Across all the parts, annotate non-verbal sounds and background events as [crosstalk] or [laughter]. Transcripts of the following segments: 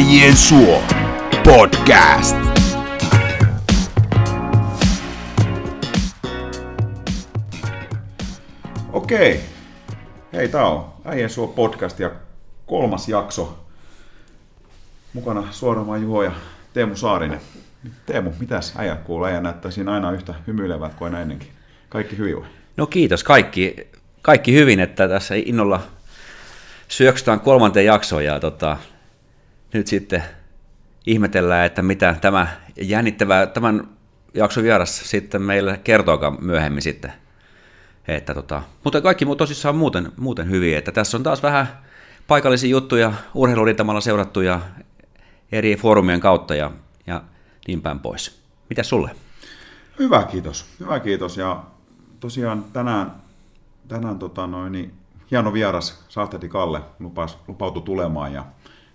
Äijien suo podcast. Okei. Hei, tää on Äijän suo podcast ja kolmas jakso. Mukana Suoramaan Juho ja Teemu Saarinen. Teemu, mitäs äijä kuuluu? Äijä näyttää siinä aina yhtä hymyilevät kuin aina ennenkin. Kaikki hyvin vai? No kiitos, kaikki, kaikki hyvin, että tässä innolla syöksytään kolmanteen jaksoon ja tota, nyt sitten ihmetellään, että mitä tämä jännittävä, tämän jakson vieras sitten meille kertookaan myöhemmin sitten. Että tota, mutta kaikki muu tosissaan muuten, muuten hyvin, että tässä on taas vähän paikallisia juttuja urheilurintamalla seurattuja eri foorumien kautta ja, ja niin päin pois. Mitä sulle? Hyvä, kiitos. Hyvä, kiitos. Ja tosiaan tänään, tänään tota noin, niin hieno vieras, Sahtedi Kalle, lupas, lupautui tulemaan ja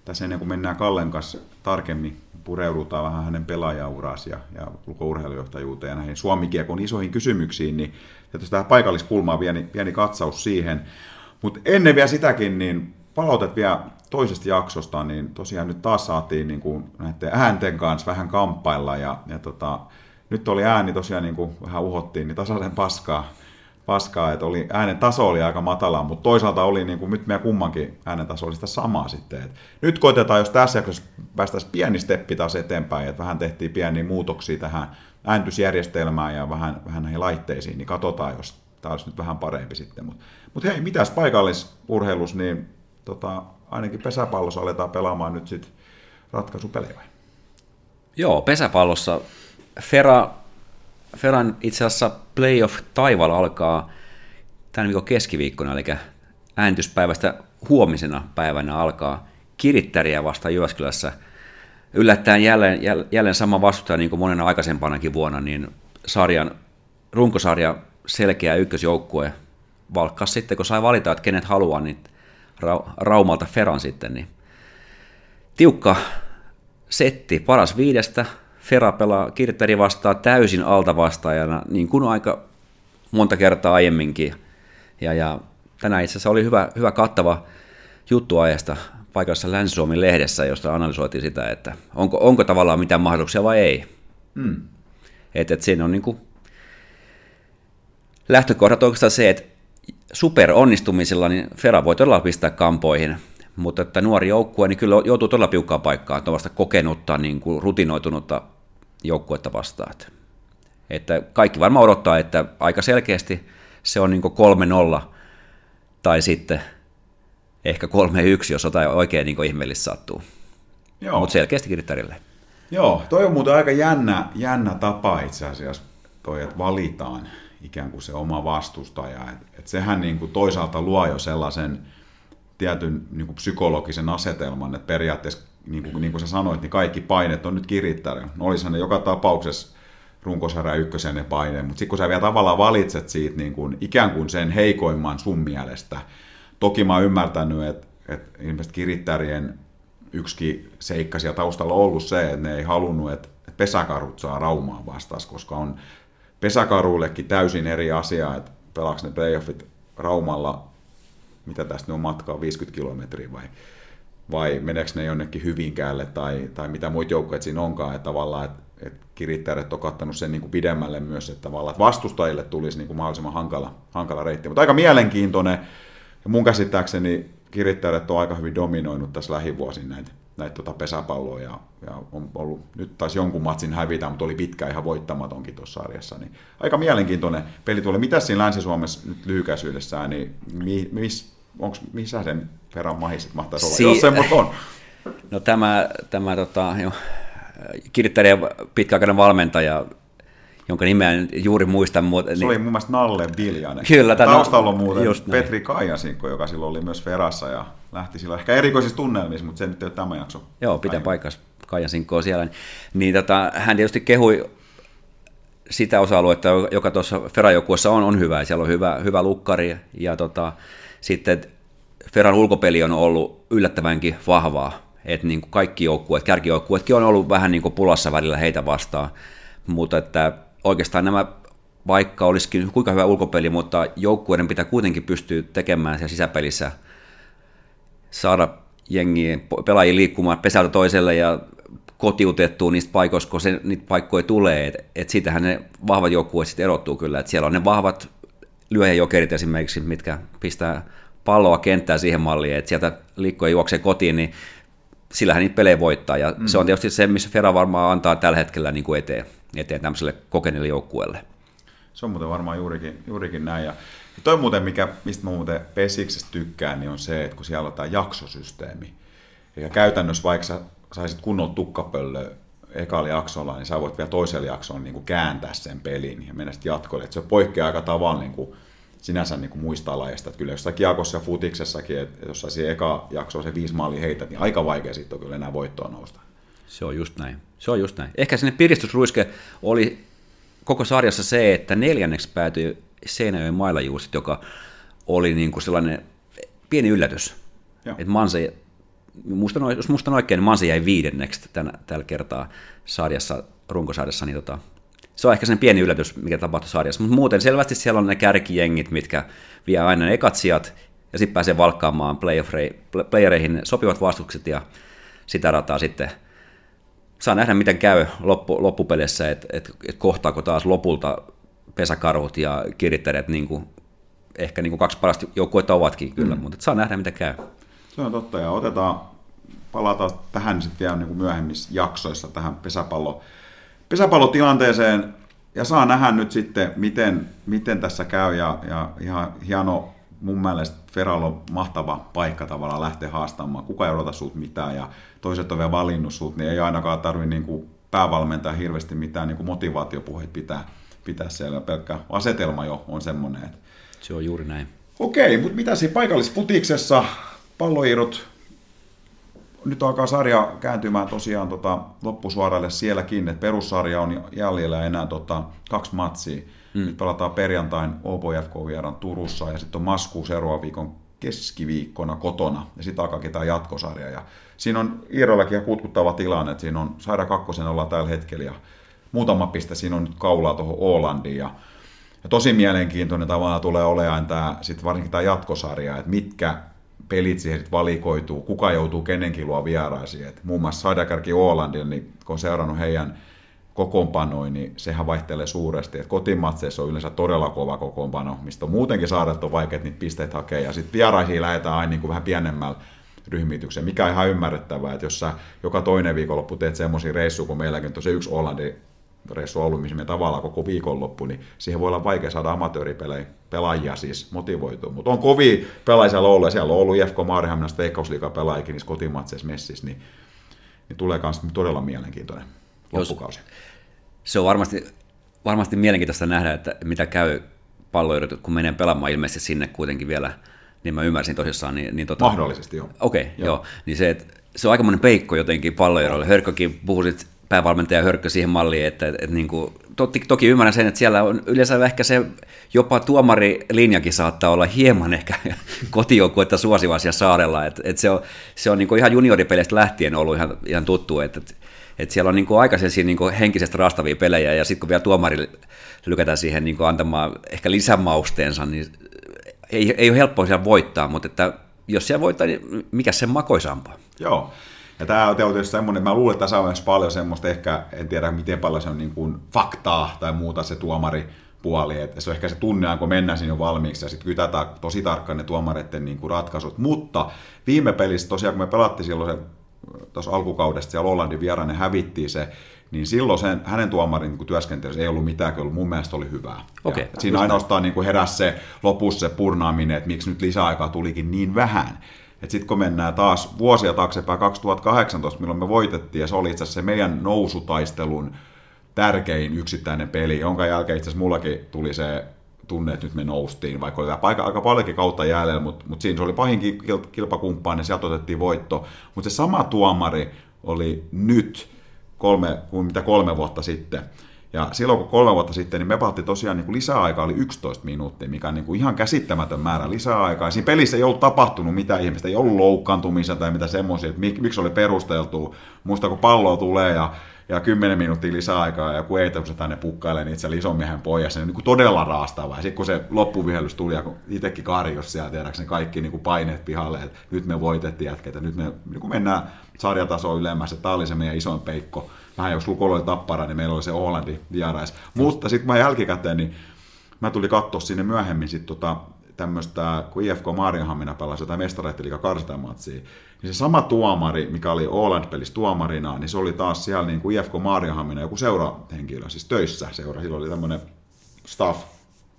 tässä ennen kuin mennään Kallen kanssa tarkemmin, pureudutaan vähän hänen pelaajauraansa ja, ja ulkourheilujohtajuuteen ja näihin suomikiekon isoihin kysymyksiin, niin tietysti tähän paikalliskulmaan pieni, pieni katsaus siihen. Mutta ennen vielä sitäkin, niin palautet vielä toisesta jaksosta, niin tosiaan nyt taas saatiin niin kuin näiden äänten kanssa vähän kamppailla ja, ja tota, nyt oli ääni tosiaan niin kuin vähän uhottiin, niin tasaisen paskaa paskaa, että oli, äänen taso oli aika matala, mutta toisaalta oli niin kuin, nyt meidän kummankin äänen taso oli sitä samaa sitten. Et nyt koitetaan, jos tässä jaksossa päästäisiin pieni steppi taas eteenpäin, että vähän tehtiin pieniä muutoksia tähän ääntysjärjestelmään ja vähän, vähän näihin laitteisiin, niin katsotaan, jos tämä olisi nyt vähän parempi sitten. Mutta mut hei, mitäs paikallisurheilus, niin tota, ainakin pesäpallossa aletaan pelaamaan nyt sitten ratkaisupelejä? Joo, pesäpallossa Fera Feran itse asiassa playoff taival alkaa tämän viikon keskiviikkona, eli ääntyspäivästä huomisena päivänä alkaa Kirittäriä vasta Jyväskylässä. Yllättäen jälleen, jälleen sama vastustaja niin kuin monena aikaisempanakin vuonna, niin sarjan, runkosarja selkeä ykkösjoukkue valkkas sitten, kun sai valita, että kenet haluaa, niin ra- Raumalta Feran sitten, niin tiukka setti, paras viidestä, Fera pelaa Kirtteri vastaa täysin alta vastaajana, niin kuin aika monta kertaa aiemminkin. Ja, ja tänään itse asiassa oli hyvä, hyvä kattava juttu ajasta paikallisessa Länsi-Suomen lehdessä, josta analysoitiin sitä, että onko, onko tavallaan mitään mahdollisuuksia vai ei. Mm. Että et siinä on niin kuin lähtökohdat oikeastaan se, että super onnistumisella niin Fera voi todella pistää kampoihin, mutta että nuori joukkue niin kyllä joutuu todella piukkaan paikkaan, että on vasta kokenutta, niin kuin rutinoitunutta joukkuetta vastaan. Että kaikki varmaan odottaa, että aika selkeästi se on niin 3-0 tai sitten ehkä 3-1, jos jotain oikein niin ihmeellistä sattuu. Mutta selkeästi Kirttarille. Joo, toi on muuten aika jännä, jännä tapa itse asiassa toi, että valitaan ikään kuin se oma vastustaja. Et, et sehän niin kuin toisaalta luo jo sellaisen tietyn niin kuin psykologisen asetelman, että periaatteessa niin kuin, niin kuin sä sanoit, niin kaikki painet on nyt kirittäjä. No olisihan ne joka tapauksessa runkosarja ykkösen ne paine, mutta sitten kun sä vielä tavallaan valitset siitä niin kuin, ikään kuin sen heikoimman sun mielestä, toki mä oon ymmärtänyt, että, että ilmeisesti kirittäjien yksikin seikka siellä taustalla on ollut se, että ne ei halunnut, että pesäkarut saa Raumaan vastaas, koska on pesäkaruillekin täysin eri asia, että pelaaks ne playoffit Raumalla, mitä tästä on matkaa, 50 kilometriä vai vai meneekö ne jonnekin Hyvinkäälle tai, tai mitä muita joukkoja siinä onkaan, että tavallaan, että, että kirittäjät on kattanut sen niin kuin pidemmälle myös, että tavallaan että vastustajille tulisi niin kuin mahdollisimman hankala, hankala reitti. Mutta aika mielenkiintoinen, ja mun käsittääkseni kirittäjät on aika hyvin dominoinut tässä lähivuosina näitä, näitä tota pesäpalloa, ja, ja on ollut, nyt taisi jonkun matsin hävitä, mutta oli pitkä ihan voittamatonkin tuossa sarjassa, niin aika mielenkiintoinen peli tulee. Mitä siinä Länsi-Suomessa nyt lyhykäisyydessään, niin mi, mis, onko, missä sen verran mahiset mahtaisi olla, si- jos semmoista on? [laughs] No tämä, tämä tota, jo, kirittäjän pitkäaikainen valmentaja, jonka nimeä en juuri muista. Mutta, se oli mun mielestä Nalle Viljanen. Kyllä. Tämä Taustalla on muuten just Petri Kaijasinko, joka silloin oli myös Ferassa ja lähti sillä ehkä erikoisissa tunnelmissa, mutta se nyt ei ole tämä jakso. Joo, pitää paikkansa Kaijasinkoa siellä. Niin tota, hän tietysti kehui sitä osa-aluetta, joka tuossa Ferajokuessa on, on hyvä. Siellä on hyvä, hyvä lukkari ja tota, sitten Ferran ulkopeli on ollut yllättävänkin vahvaa, että niin kuin kaikki joukkueet, kärkijoukkueetkin on ollut vähän niin kuin pulassa välillä heitä vastaan, mutta että oikeastaan nämä, vaikka olisikin kuinka hyvä ulkopeli, mutta joukkueiden pitää kuitenkin pystyä tekemään siellä sisäpelissä, saada jengiä, pelaajia liikkumaan pesältä toiselle ja kotiutettua niistä paikoista, kun se, niitä paikkoja tulee. Et, et siitähän ne vahvat joukkueet sitten erottuu kyllä. Et siellä on ne vahvat lyöjäjokerit esimerkiksi, mitkä pistää palloa kenttää siihen malliin, että sieltä liikkoja juoksee kotiin, niin sillähän niitä pelejä voittaa. Ja mm. se on tietysti se, missä Fera varmaan antaa tällä hetkellä niin kuin eteen, eteen tämmöiselle kokeneelle joukkueelle. Se on muuten varmaan juurikin, juurikin näin. Ja toi muuten, mikä, mistä mä muuten Pesiksestä tykkään, niin on se, että kun siellä on tämä jaksosysteemi. Ja käytännössä vaikka sä saisit kunnon tukkapöllö ekalla jaksolla, niin sä voit vielä toisella jaksolla niin kuin kääntää sen pelin ja mennä sitten jatkolle. Et se poikkeaa aika tavalla niin kuin sinänsä niin kuin muista lajeista. Että kyllä jossakin Jaakossa ja Futiksessakin, että jos sä eka jaksoa se viisi maalia heität, niin aika vaikea sitten on kyllä enää voittoa nousta. Se on just näin. Se on just näin. Ehkä sinne piristysruiske oli koko sarjassa se, että neljänneksi päätyi Seinäjoen mailajuusit, joka oli niin kuin sellainen pieni yllätys. Joo. Että Manse, muistan, jos muistan oikein, niin Manse jäi viidenneksi tällä kertaa sarjassa, runkosarjassa, niin tota, se on ehkä sen pieni yllätys, mikä tapahtui sarjassa. Mutta muuten selvästi siellä on ne kärkijengit, mitkä vie aina ne ekat sijat, ja sitten pääsee valkkaamaan playereihin sopivat vastukset, ja sitä rataa sitten saa nähdä, miten käy loppu, loppupeleissä, että et, et kohtaako taas lopulta pesäkarhut ja kirittäjät niin kuin, ehkä niin kuin kaksi parasta joukkuetta ovatkin kyllä, mm. mutta saa nähdä, miten käy. Se on totta, ja otetaan, palataan tähän sitten vielä niin kuin myöhemmissä jaksoissa, tähän pesäpallo, pesäpallotilanteeseen, ja saa nähdä nyt sitten, miten, miten tässä käy, ja, ja ihan hieno mun mielestä Feral on mahtava paikka tavallaan lähteä haastamaan. Kuka ei odota sut mitään ja toiset on vielä valinnut sut, niin ei ainakaan tarvitse niin päävalmentaa hirveästi mitään niin kuin motivaatiopuheet pitää, pitää siellä. Pelkkä asetelma jo on semmoinen. Että... Se on juuri näin. Okei, mutta mitä siinä paikallisputiksessa palloirot, nyt alkaa sarja kääntymään tosiaan tota loppusuoralle sielläkin, että perussarja on jäljellä enää tota, kaksi matsia. Mm. Nyt pelataan perjantain Opo FK vieran Turussa ja sitten on Masku seuraavan viikon keskiviikkona kotona ja sitten alkaa tämä jatkosarja. Ja siinä on Iirollekin ihan kutkuttava tilanne, että siinä on Saira kakkosen ollaan tällä hetkellä ja muutama piste siinä on nyt kaulaa tuohon Oolandiin ja, ja tosi mielenkiintoinen tavallaan tulee olemaan tämä, sit varsinkin tämä jatkosarja, että mitkä pelit siihen sit valikoituu, kuka joutuu kenenkin luo vieraisiin. Et muun muassa Saidakarki Oolandin, niin kun on seurannut heidän kokoonpanoin, niin sehän vaihtelee suuresti. Et kotimatseissa on yleensä todella kova kokoonpano, mistä on muutenkin saaret on vaikeat niitä pisteet hakea, ja sitten vieraisiin lähdetään aina niin kuin vähän pienemmällä ryhmitykseen, mikä on ihan ymmärrettävää, että jos sä joka toinen viikonloppu teet semmoisia reissuja, kun meilläkin on se yksi Hollandin reissu ollut, missä me tavallaan koko viikonloppu, niin siihen voi olla vaikea saada amatööripelaajia siis motivoitua. Mutta on kovia pelaajia ollut, ja siellä on ollut IFK Maarihamnasta Veikkausliikan pelaajikin niissä kotimatseissa messissä, niin, niin tulee myös todella mielenkiintoinen loppukausi. Jos, se on varmasti, varmasti mielenkiintoista nähdä, että mitä käy palloilut, kun menee pelaamaan ilmeisesti sinne kuitenkin vielä, niin mä ymmärsin tosissaan. Niin, niin tota, Mahdollisesti, joo. Okei, okay, joo. joo. Niin se, että se on aikamoinen peikko jotenkin palloiroille. Hörkkökin puhuisit päävalmentaja Hörkkö siihen malliin, että, että, että niin kuin, toki, toki ymmärrän sen, että siellä on yleensä ehkä se jopa tuomarilinjakin saattaa olla hieman ehkä [laughs] kotijoukkuetta suosiva siellä saarella, että, että se on, se on niin kuin ihan junioripeleistä lähtien ollut ihan, ihan tuttu, että, että siellä on niin kuin aikaisempia niin kuin henkisesti rastavia pelejä, ja sitten kun vielä tuomari lykätään siihen niin kuin antamaan ehkä lisämausteensa, niin ei, ei ole helppoa siellä voittaa, mutta että jos siellä voittaa, niin mikä sen makoisampaa? Joo. Ja tämä on tietysti semmoinen, että mä luulen, että tässä on myös paljon semmoista ehkä, en tiedä miten paljon se on niin kuin faktaa tai muuta se tuomari, puoli, että se on ehkä se tunne, kun mennään sinne jo valmiiksi ja sitten kytätään tosi tarkkaan ne tuomareiden niin kuin ratkaisut. Mutta viime pelissä tosiaan, kun me pelattiin silloin se tuossa alkukaudesta siellä Hollandin vierainen niin hävittiin se, niin silloin sen, hänen tuomarin niin työskentelyssä ei ollut mitään, kyllä mun mielestä oli hyvää. Okay, ja siinä ainoastaan niin heräsi se lopussa se purnaaminen, että miksi nyt lisäaikaa tulikin niin vähän. Sitten kun mennään taas vuosia taaksepäin 2018, milloin me voitettiin, ja se oli itse asiassa se meidän nousutaistelun tärkein yksittäinen peli, jonka jälkeen itse asiassa mullakin tuli se tunne, että nyt me noustiin, vaikka oli paikka aika paljonkin kautta jäljellä, mutta, mutta siinä se oli pahin kilpakumppaan ja sieltä otettiin voitto. Mutta se sama tuomari oli nyt kolme, kuin mitä kolme vuotta sitten. Ja silloin kun kolme vuotta sitten, niin me pahattiin tosiaan niin kuin lisäaika oli 11 minuuttia, mikä on niin kuin ihan käsittämätön määrä lisäaikaa. Siinä pelissä ei ollut tapahtunut mitään ihmistä, ei ollut loukkaantumisia tai mitä semmoisia, että mik, miksi oli perusteltu. Muista kun pallo tulee ja ja 10 minuuttia lisäaikaa, ja kun ei se tänne pukkailee niitä siellä ison miehen pojassa, niin, niin kuin todella raastavaa. Sitten kun se loppuvihellys tuli, ja kun itsekin karjos siellä, tiedäks ne kaikki niin kuin paineet pihalle, että nyt me voitettiin jätkeitä, nyt me niin kuin mennään sarjatasoon ylemmässä, tämä oli se meidän isoin peikko. Vähän jos Lukolla oli tappara, niin meillä oli se Hollandi vierais. Mutta sitten mä jälkikäteen, niin mä tulin katsoa sinne myöhemmin sit tota, tämmöistä, kun IFK Maarianhamina pelasi jotain mestareittiliiga karsintamatsia, niin se sama tuomari, mikä oli Åland-pelissä tuomarina, niin se oli taas siellä niin kuin IFK Maarianhamina joku seurahenkilö, siis töissä seura. Sillä oli tämmöinen staff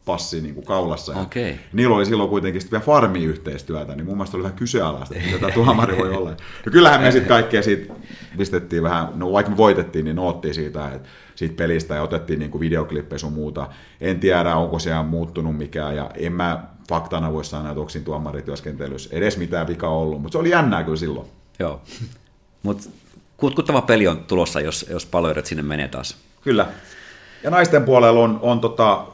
passi niin kuin kaulassa. Ja Okei. Niillä oli silloin kuitenkin sitten vielä farmi-yhteistyötä, niin mun mielestä oli vähän kyseenalaista, että mitä tämä tuomari voi olla. Ja kyllähän me sitten kaikkea siitä pistettiin vähän, no vaikka me voitettiin, niin noottiin siitä, että siitä pelistä ja otettiin niin kuin videoklippejä sun muuta. En tiedä, onko siellä muuttunut mikään ja en mä faktana voi sanoa, että onko siinä tuomarityöskentelyssä edes mitään vikaa ollut, mutta se oli jännää kyllä silloin. Joo. Mutta kutkuttava peli on tulossa, jos, jos paloirat sinne menee taas. Kyllä. Ja naisten puolella on, on tota,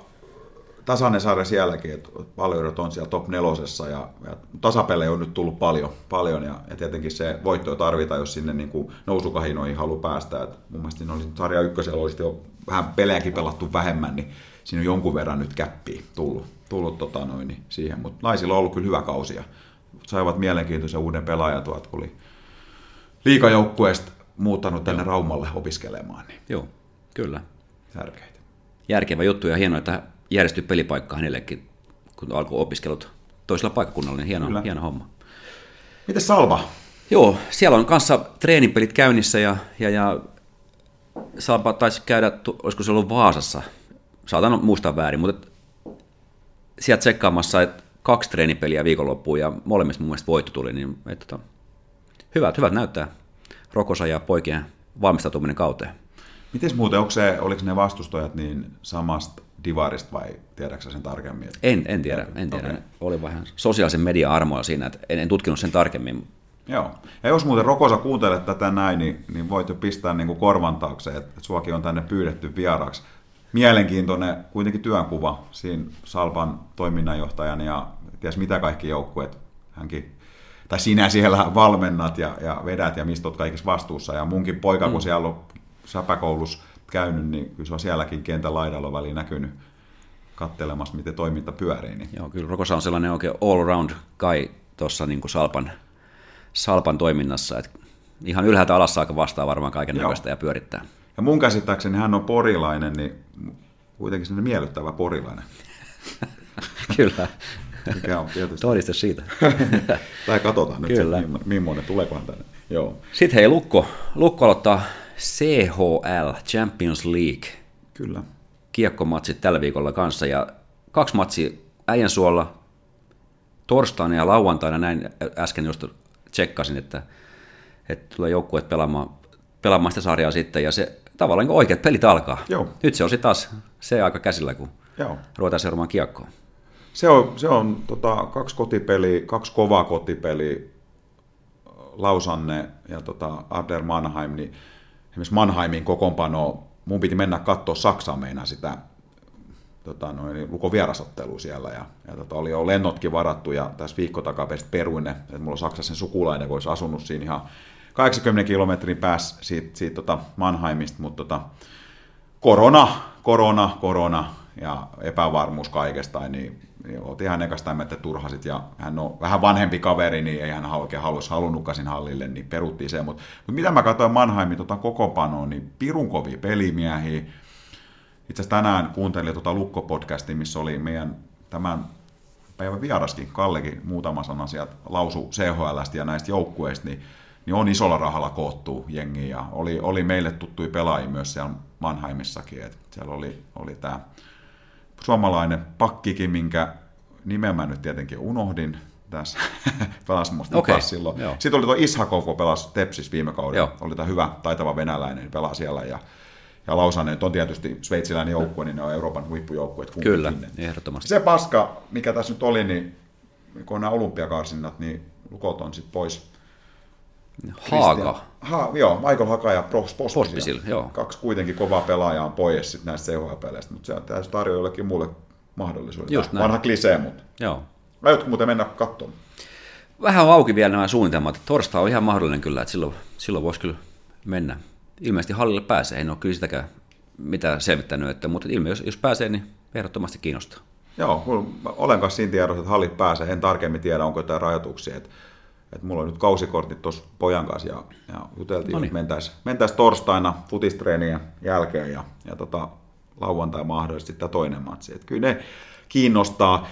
tasainen sarja sielläkin, että Valorot on siellä top nelosessa ja, ja tasapelejä on nyt tullut paljon, paljon ja, ja tietenkin se voitto tarvitaan, jos sinne niin kuin nousukahinoihin haluaa päästä. Et mun mielestä siinä oli sarja ykkösellä olisi jo vähän pelejäkin pelattu vähemmän, niin siinä on jonkun verran nyt käppiä tullut, tullut tota noin, niin siihen, mutta naisilla on ollut kyllä hyvä kausi ja saivat mielenkiintoisen uuden pelaajan tuolta, kun oli liikajoukkueesta muuttanut tänne Raumalle opiskelemaan, niin Joo, kyllä. tärkeitä. Järkevä juttu ja hienoa, että järjestyi pelipaikka hänellekin, kun alkoi opiskelut toisella paikkakunnalla, niin hieno, Kyllä. hieno homma. Miten Salva? Joo, siellä on kanssa treenipelit käynnissä ja, ja, ja Salpa taisi käydä, olisiko se ollut Vaasassa, saatan muistaa väärin, mutta sieltä tsekkaamassa, että kaksi treenipeliä viikonloppuun ja molemmista mun mielestä voitto tuli, niin et, tota, hyvät, hyvät näyttää Rokosa ja poikien valmistautuminen kauteen. Miten muuten, onko se, oliko ne vastustajat niin samasta divarista vai tiedätkö sen tarkemmin? En, en tiedä, en tiedä. Okay. Oli vähän sosiaalisen median armoilla siinä, että en, en tutkinut sen tarkemmin. Joo. Ja jos muuten Rokosa kuuntelet tätä näin, niin, niin voit jo pistää niin kuin korvan taakse, että, suakin on tänne pyydetty vieraaksi. Mielenkiintoinen kuitenkin työnkuva siinä Salpan toiminnanjohtajan ja ties mitä kaikki joukkueet hänkin tai sinä siellä valmennat ja, ja vedät ja mistä olet kaikissa vastuussa. Ja munkin poika, kun siellä on säpäkoulussa käynyt, niin kyllä se on sielläkin kentän laidalla väliin näkynyt kattelemassa, miten toiminta pyörii. Niin Joo, kyllä Rokosa on sellainen oikein all-around guy tuossa niin Salpan, Salpan toiminnassa. Et ihan ylhäältä alas saakka vastaa varmaan kaiken näköistä ja pyörittää. Ja mun käsittääkseni hän on porilainen, niin kuitenkin sinne miellyttävä porilainen. [laughs] kyllä, Mikä on tietysti. todiste siitä. [laughs] tai katsotaan nyt, Kyllä. se, millainen- millainen, tuleekohan tänne. Joo, Sitten hei, Lukko. Lukko aloittaa CHL, Champions League, kyllä. kiekkomatsit tällä viikolla kanssa. Ja kaksi matsia Äijänsuolla torstaina ja lauantaina, näin äsken just tsekkasin, että, että tulee joukkueet pelaamaan, pelaamaan sitä sarjaa sitten, ja se tavallaan niin oikeat pelit alkaa. Joo. Nyt se on sitten taas se aika käsillä, kun Joo. ruvetaan seuraamaan kiekkoa. Se on, se on tota, kaksi kotipeliä, kaksi kovaa kotipeliä, Lausanne ja tota, Adler Mannheim, niin esimerkiksi Mannheimin kokoonpano, mun piti mennä katsoa Saksaan meinaa sitä tota, noin, Lukon vierasottelua siellä ja, ja tota, oli jo lennotkin varattu ja tässä viikko takaperin peruin ne, että mulla on sen sukulainen, kun olisi asunut siinä ihan 80 kilometrin päässä siitä, siitä tota Mannheimista, mutta tota, korona, korona, korona ja epävarmuus kaikesta, niin, oltiin ihan ekasta että turhasit ja hän on vähän vanhempi kaveri, niin ei hän oikein halus, halunnutkaan sinne hallille, niin peruttiin se. Mutta mut mitä mä katsoin Mannheimin tota kokoonpanoa, niin pirun kovia pelimiehiä. Itse asiassa tänään kuuntelin tuota Lukko-podcastia, missä oli meidän tämän päivän vieraskin, Kallekin, muutama sana sieltä lausu CHLstä ja näistä joukkueista, niin, niin on isolla rahalla koottu jengi ja oli, oli meille tuttui pelaajia myös siellä Mannheimissakin, että siellä oli, oli tämä suomalainen pakkikin, minkä nimen mä nyt tietenkin unohdin tässä, [laughs] pelasi musta okay, silloin. joo. Sitten oli tuo Ishakov, kun pelasi Tepsis viime kaudella, Joo. oli tämä hyvä, taitava venäläinen, pelaa siellä ja ja Lausanne on tietysti sveitsiläinen joukkue, niin ne on Euroopan huippujoukkueet. kumpikin. Kyllä, ehdottomasti. Se paska, mikä tässä nyt oli, niin kun on nämä olympiakarsinnat, niin lukot on sitten pois. Haaga. Ha, joo, Michael Haka ja Pospisil. Pospisil, joo. Kaksi kuitenkin kovaa pelaajaa on pois sit näistä CHL-peleistä, mutta se täytyy tarjoaa jollekin muulle mahdollisuuden. Just näin. Vanha klisee, mutta Joo. aiotko muuten mennä katsomaan? Vähän on auki vielä nämä suunnitelmat. Torstai on ihan mahdollinen kyllä, että silloin, silloin voisi kyllä mennä. ilmeisesti hallille pääsee. En ole kyllä sitäkään mitään selvittänyt, että, mutta ilmeisesti jos, jos pääsee, niin ehdottomasti kiinnostaa. Joo, olen kanssa siinä tiedossa, että hallit pääsee. En tarkemmin tiedä, onko jotain rajoituksia. Että, että mulla on nyt kausikortit tuossa pojan kanssa ja, ja juteltiin, Noniin. että mentäisiin mentäis torstaina futistreenien jälkeen ja, ja tota, lauantai mahdollisesti tämä toinen matsi. Että kyllä ne kiinnostaa,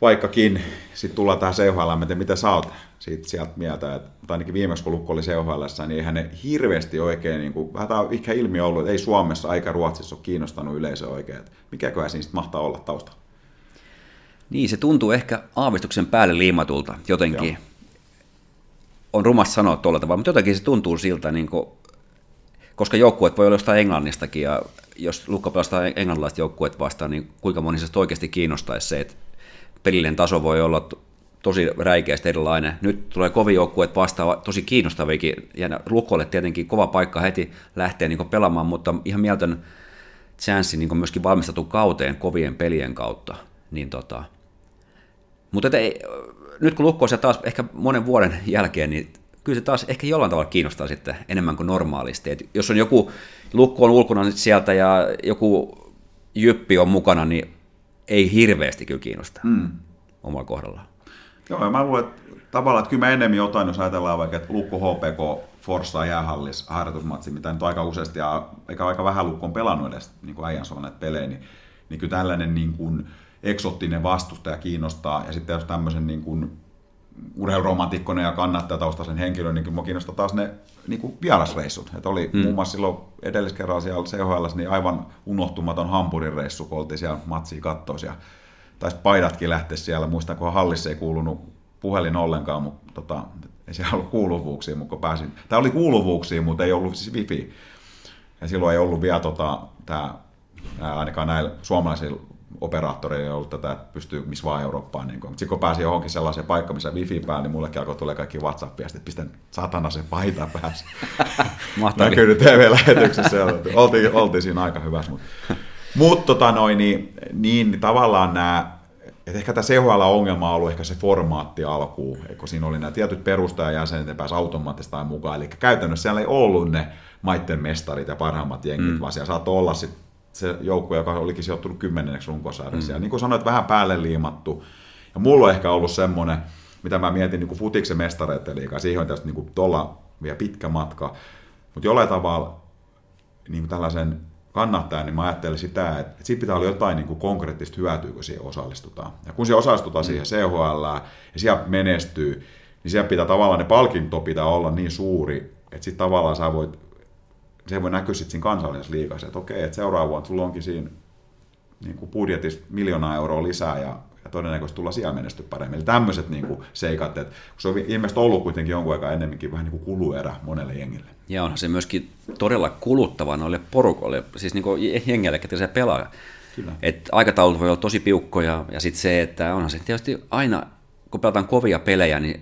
vaikkakin sitten tullaan tähän CHL, että mitä sä oot siitä, sieltä mieltä, että, ainakin viimeksi kun Lukko oli CHL, niin eihän ne hirveästi oikein, niin kuin, vähän tämä on ehkä ilmiö ollut, että ei Suomessa eikä Ruotsissa ole kiinnostanut yleisö oikein, että mikäköhän siinä mahtaa olla taustalla. Niin, se tuntuu ehkä aavistuksen päälle liimatulta jotenkin. Joo. On rumasta sanoa tuolla tavalla, mutta jotenkin se tuntuu siltä, niin kuin, koska joukkueet voi olla jostain Englannistakin, ja jos Lukko pelastaa englantilaiset joukkueet vastaan, niin kuinka moni se oikeasti kiinnostaisi se, että pelillinen taso voi olla tosi räikeästi erilainen. Nyt tulee kovin joukkueet vastaan, tosi kiinnostavikin, ja Lukolle tietenkin kova paikka heti lähteä niin pelaamaan, mutta ihan mieltön chanssi niin myöskin valmistettu kauteen kovien pelien kautta. Niin tota, mutta ei, nyt kun Lukko on taas ehkä monen vuoden jälkeen, niin kyllä se taas ehkä jollain tavalla kiinnostaa sitten enemmän kuin normaalisti. Et jos on joku Lukko on ulkona sieltä ja joku jyppi on mukana, niin ei hirveästi kyllä kiinnosta mm. omalla kohdallaan. Joo, ja mä luulen, että tavallaan, että kyllä mä enemmän jotain, jos ajatellaan vaikka, että Lukko HPK Forssa jäähallis harjoitusmatsi, mitä nyt aika useasti ja eikä aika vähän Lukko on pelannut edes niin kuin äijän pelejä, niin, niin kyllä tällainen niin kuin, eksottinen vastustaja kiinnostaa, ja sitten jos tämmöisen niin kuin urheiluromantikkona ja taustaisen henkilön, niin mua kiinnostaa taas ne niin kuin vierasreissut. Et oli mm. muun muassa silloin edelliskerralla siellä CHL, niin aivan unohtumaton Hampurin reissu, kun oltiin siellä matsia kattoissa ja taisi paidatkin lähteä siellä. Muistan, kun hallissa ei kuulunut puhelin ollenkaan, mutta tota, ei siellä ollut kuuluvuuksia, mutta kun pääsin, tämä oli kuuluvuuksia, mutta ei ollut siis wifi. Ja silloin ei ollut vielä tota, tämä, ainakaan näillä suomalaisilla operaattoreilla ei ollut tätä, että pystyy missä vaan Eurooppaan. Niin kun. Sitten kun pääsin johonkin sellaiseen paikkaan, missä wifi päällä, niin mullekin alkoi tulla kaikki WhatsApp-viestit, pistän satana sen paita päässä. [laughs] Näkyy TV-lähetyksessä. oltiin, oltiin siinä aika hyvässä. Mutta mut, tota noin, niin, niin, tavallaan nämä et ehkä tämä CHL-ongelma on ollut ehkä se formaatti alkuun, kun siinä oli nämä tietyt perustajajäsenet, ne pääsi automaattisesti mukaan. Eli käytännössä siellä ei ollut ne maitten mestarit ja parhaimmat jengit, mm. vaan siellä saattoi olla sitten se joukkue, joka olikin sijoittunut kymmenenneksi runkosarjassa. Mm. Ja niin kuin sanoit, vähän päälle liimattu. Ja mulla on ehkä ollut semmoinen, mitä mä mietin niin futiksen mestareiden liikaa, siihen on tästä niin kuin tuolla vielä pitkä matka. Mutta jollain tavalla niin kuin tällaisen kannattaa, niin mä ajattelin sitä, että, siitä pitää olla jotain niin kuin konkreettista hyötyä, kun siihen osallistutaan. Ja kun siihen osallistutaan mm. siihen CHL ja siellä menestyy, niin siellä pitää tavallaan ne palkinto pitää olla niin suuri, että sitten tavallaan sä voit se voi näkyä sitten siinä kansallisessa liikassa, että okei, että seuraava vuonna sulla onkin siinä niin kuin budjetissa miljoonaa euroa lisää ja, ja todennäköisesti tulla siellä menesty paremmin. Eli tämmöiset niin kuin seikat, että kun se on ilmeisesti ollut kuitenkin jonkun aikaa enemmänkin vähän niin kuin kuluerä monelle jengille. Ja onhan se myöskin todella kuluttava noille porukoille, siis niin kuin jengille, ketkä se pelaa. Kyllä. Et aikataulut voi olla tosi piukkoja ja sitten se, että onhan se tietysti aina, kun pelataan kovia pelejä, niin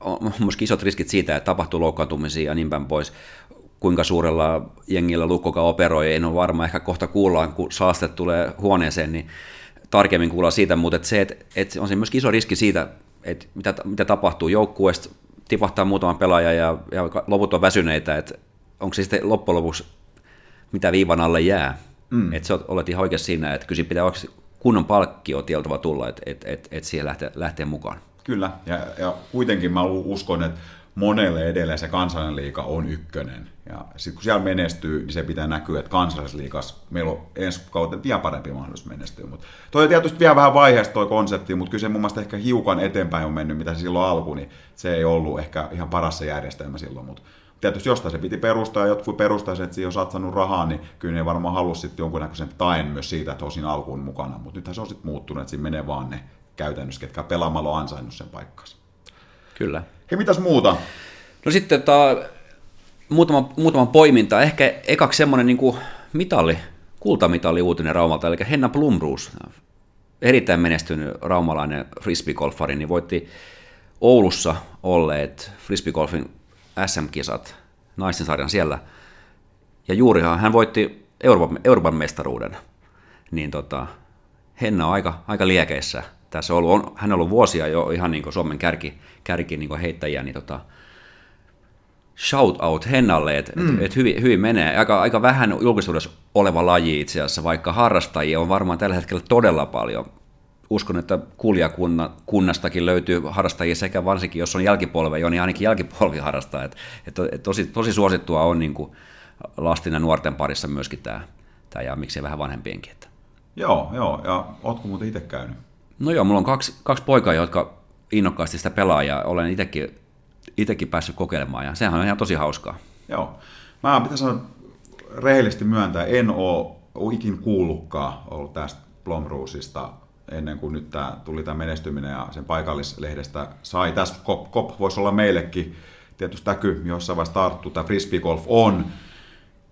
on myöskin isot riskit siitä, että tapahtuu loukkaantumisia ja niin päin pois kuinka suurella jengillä Lukkoka operoi, en ole varma, ehkä kohta kuullaan, kun saaste tulee huoneeseen, niin tarkemmin kuullaan siitä, mutta että se, että, että on se myös iso riski siitä, että mitä, mitä tapahtuu joukkueesta, tipahtaa muutama pelaaja ja, ja loput on väsyneitä, että onko se sitten loppujen lopuksi mitä viivan alle jää. Mm. Että sä olet ihan oikeassa siinä, että kyllä pitää kunnon palkkio tieltävä tulla, että, että, että, että siihen lähtee, lähtee mukaan. Kyllä, ja, ja kuitenkin mä uskon, että monelle edelleen se kansallinen liiga on ykkönen. Ja sitten kun siellä menestyy, niin se pitää näkyä, että kansallisliigas meillä on ensi kautta vielä parempi mahdollisuus menestyä. Mutta toi on tietysti vielä vähän vaiheesta toi konsepti, mutta kyllä se mun mielestä ehkä hiukan eteenpäin on mennyt, mitä se silloin alku, niin se ei ollut ehkä ihan paras se järjestelmä silloin, mutta tietysti jostain se piti perustaa, ja jotkut perustaisi, että siihen on satsannut rahaa, niin kyllä ne varmaan halusi sitten jonkunnäköisen taen myös siitä, että siinä alkuun mukana, mutta nythän se on sitten muuttunut, että siinä menee vaan ne käytännössä, ketkä pelaamalla on ansainnut sen paikkansa. Kyllä. Hei, mitäs muuta? No sitten ta, muutama, muutama poiminta. Ehkä ekaksi semmoinen niin mitalli, kultamitali uutinen Raumalta, eli Henna Blumruus, erittäin menestynyt raumalainen frisbeegolfari, niin voitti Oulussa olleet frisbeegolfin SM-kisat, naisten sarjan siellä. Ja juurihan hän voitti Euroopan, Euroopan mestaruuden. Niin tota, Henna on aika, aika liekeissä tässä on ollut, on, hän on ollut vuosia jo ihan niin kuin Suomen kärki, kärki niin kuin heittäjiä, niin tota, shout out Hennalle, että mm. et, et hyvin, hyvin menee. Aika, aika vähän julkisuudessa oleva laji itse asiassa, vaikka harrastajia on varmaan tällä hetkellä todella paljon. Uskon, että kuljakunnastakin löytyy harrastajia sekä varsinkin, jos on jälkipolve jo, niin ainakin jälkipolvi harrastaa. Et, et, et tosi, tosi suosittua on niin kuin lasten ja nuorten parissa myöskin tämä, tämä ja miksei vähän vanhempienkin. Että. Joo, joo, ja ootko muuten itse käynyt? No joo, mulla on kaksi, kaksi poikaa, jotka innokkaasti sitä pelaa ja olen itsekin, itsekin päässyt kokeilemaan ja sehän on ihan tosi hauskaa. Joo. Mä pitäisi sanoa rehellisesti myöntää, en ole ikin kuullutkaan ollut tästä Blomroosista ennen kuin nyt tää, tuli tämä menestyminen ja sen paikallislehdestä sai. Tässä COP, COP voisi olla meillekin tietysti näky jossain vaiheessa tarttuu. Tämä frisbee golf on,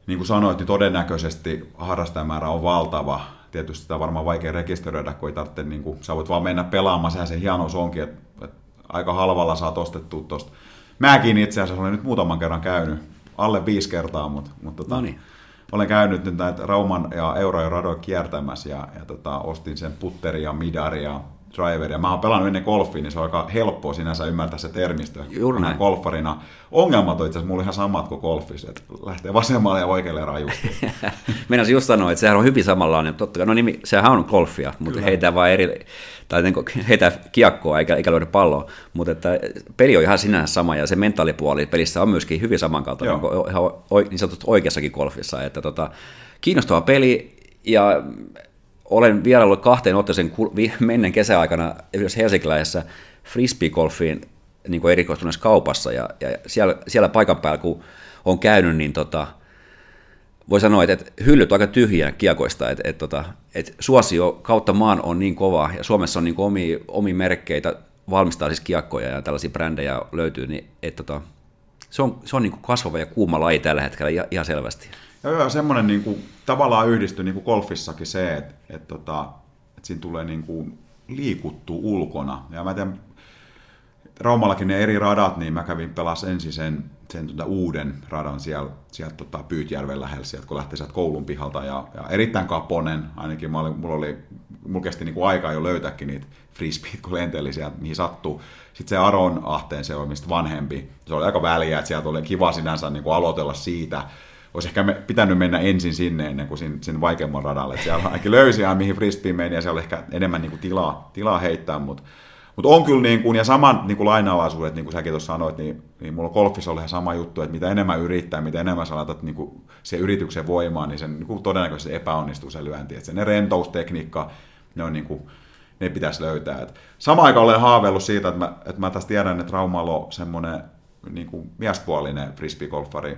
niin kuin sanoit, niin todennäköisesti harrastajamäärä on valtava tietysti sitä on varmaan vaikea rekisteröidä, kun ei tarvitse, niin kuin, sä voit vaan mennä pelaamaan, sehän se hienous onkin, että, että aika halvalla saat ostettua tuosta. Mäkin itse asiassa olen nyt muutaman kerran käynyt, alle viisi kertaa, mutta, mutta tota, Noniin. olen käynyt nyt näitä Rauman ja Euro ja radoja kiertämässä ja, ja tota, ostin sen putteri ja midari ja driveria. Mä oon pelannut ennen golfia, niin se on aika helppoa sinänsä ymmärtää se termistö. Juuri näin. Golfarina. Ongelmat on itse asiassa mulla ihan samat kuin golfissa, että lähtee vasemmalle ja oikealle rajusti. [laughs] Meinasin just sanoa, että sehän on hyvin samanlainen. Totta kai, no nimi, sehän on golfia, mutta Kyllä. heitä vaan eri, tai niin heitä kiekkoa eikä, eikä löydä palloa. Mutta että peli on ihan sinänsä sama ja se mentaalipuoli pelissä on myöskin hyvin samankaltainen, kuin ihan niin sanotusti oikeassakin golfissa. Että tota, kiinnostava peli ja olen vieraillut kahteen otteeseen menneen kesäaikana yhdessä helsinkiläisessä frisbee-golfiin niin kuin erikoistuneessa kaupassa ja, ja siellä, siellä paikan päällä kun on käynyt, niin tota, voi sanoa, että, että hyllyt on aika tyhjiä kiekoista, että, että, että, että suosio kautta maan on niin kova ja Suomessa on niin omia, omia merkkeitä valmistaa siis kiekkoja ja tällaisia brändejä löytyy, niin että, että se on, se on niin kuin kasvava ja kuuma laji tällä hetkellä ihan selvästi. Joo, joo, semmoinen niin kuin, tavallaan yhdistyy niin kuin golfissakin se, että, että, tota, että siinä tulee niin kuin, liikuttua ulkona. Ja mä tiedän, Raumallakin ne eri radat, niin mä kävin pelas ensin sen, sen tota uuden radan siellä, sieltä tota Pyytjärven lähellä, sieltä, kun lähti sieltä koulun pihalta. Ja, ja erittäin kaponen, ainakin mä olin, mulla, oli, mulla kesti niin kuin aikaa jo löytääkin niitä frisbeet, kun lenteli sieltä, mihin sattuu. Sitten se Aron Ahteen, se on mistä vanhempi, se oli aika väliä, että sieltä oli kiva sinänsä niin kuin aloitella siitä. Olisi ehkä pitänyt mennä ensin sinne ennen kuin sinne, sinne vaikeamman radalle. Että siellä [laughs] ainakin löysi ihan mihin frisbee meni ja siellä oli ehkä enemmän niin kuin tilaa, tilaa heittää, mutta mutta on kyllä, niin kuin, ja saman niin kuin lainalaisuudet, niin kuin säkin tuossa sanoit, niin, niin mulla golfissa oli ihan sama juttu, että mitä enemmän yrittää, mitä enemmän sä laitat niin kuin, se yrityksen voimaan, niin sen niin kuin, todennäköisesti epäonnistuu se lyönti. Että se ne rentoustekniikka, ne, on, niin kuin, ne pitäisi löytää. Et samaan aikaan olen haaveillut siitä, että mä, että mä tästä tiedän, että Raumalla on semmoinen niin kuin miespuolinen frisbee-golfari,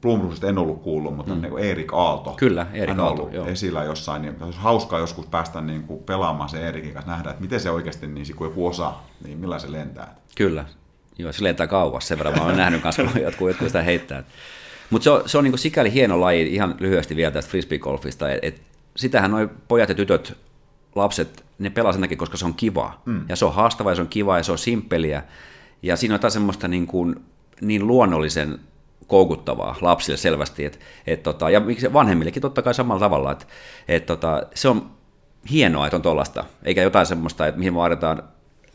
Blumrusista en ollut kuullut, mutta mm. niin kuin Erik Aalto. Kyllä, Erik Aalto, ollut joo. esillä jossain, niin olisi hauskaa joskus päästä niin kuin pelaamaan se Eerikin kanssa, nähdä, että miten se oikeasti, niin kun joku osa, niin millä se lentää. Kyllä. Joo, se lentää kauas. Sen verran mä olen nähnyt kanssa, kun [laughs] jotkut, jotkut sitä heittää. Mutta se on, se on niin sikäli hieno laji, ihan lyhyesti vielä tästä frisbee-golfista, että et, sitähän nuo pojat ja tytöt, lapset, ne pelaa sen takia, koska se on kiva. Mm. Ja se on haastava ja se on kiva ja se on simppeliä. Ja siinä on jotain semmoista niin, kuin, niin luonnollisen koukuttavaa lapsille selvästi, et, et tota, ja miksi vanhemmillekin totta kai samalla tavalla, että et tota, se on hienoa, että on tuollaista, eikä jotain semmoista, että mihin vaaditaan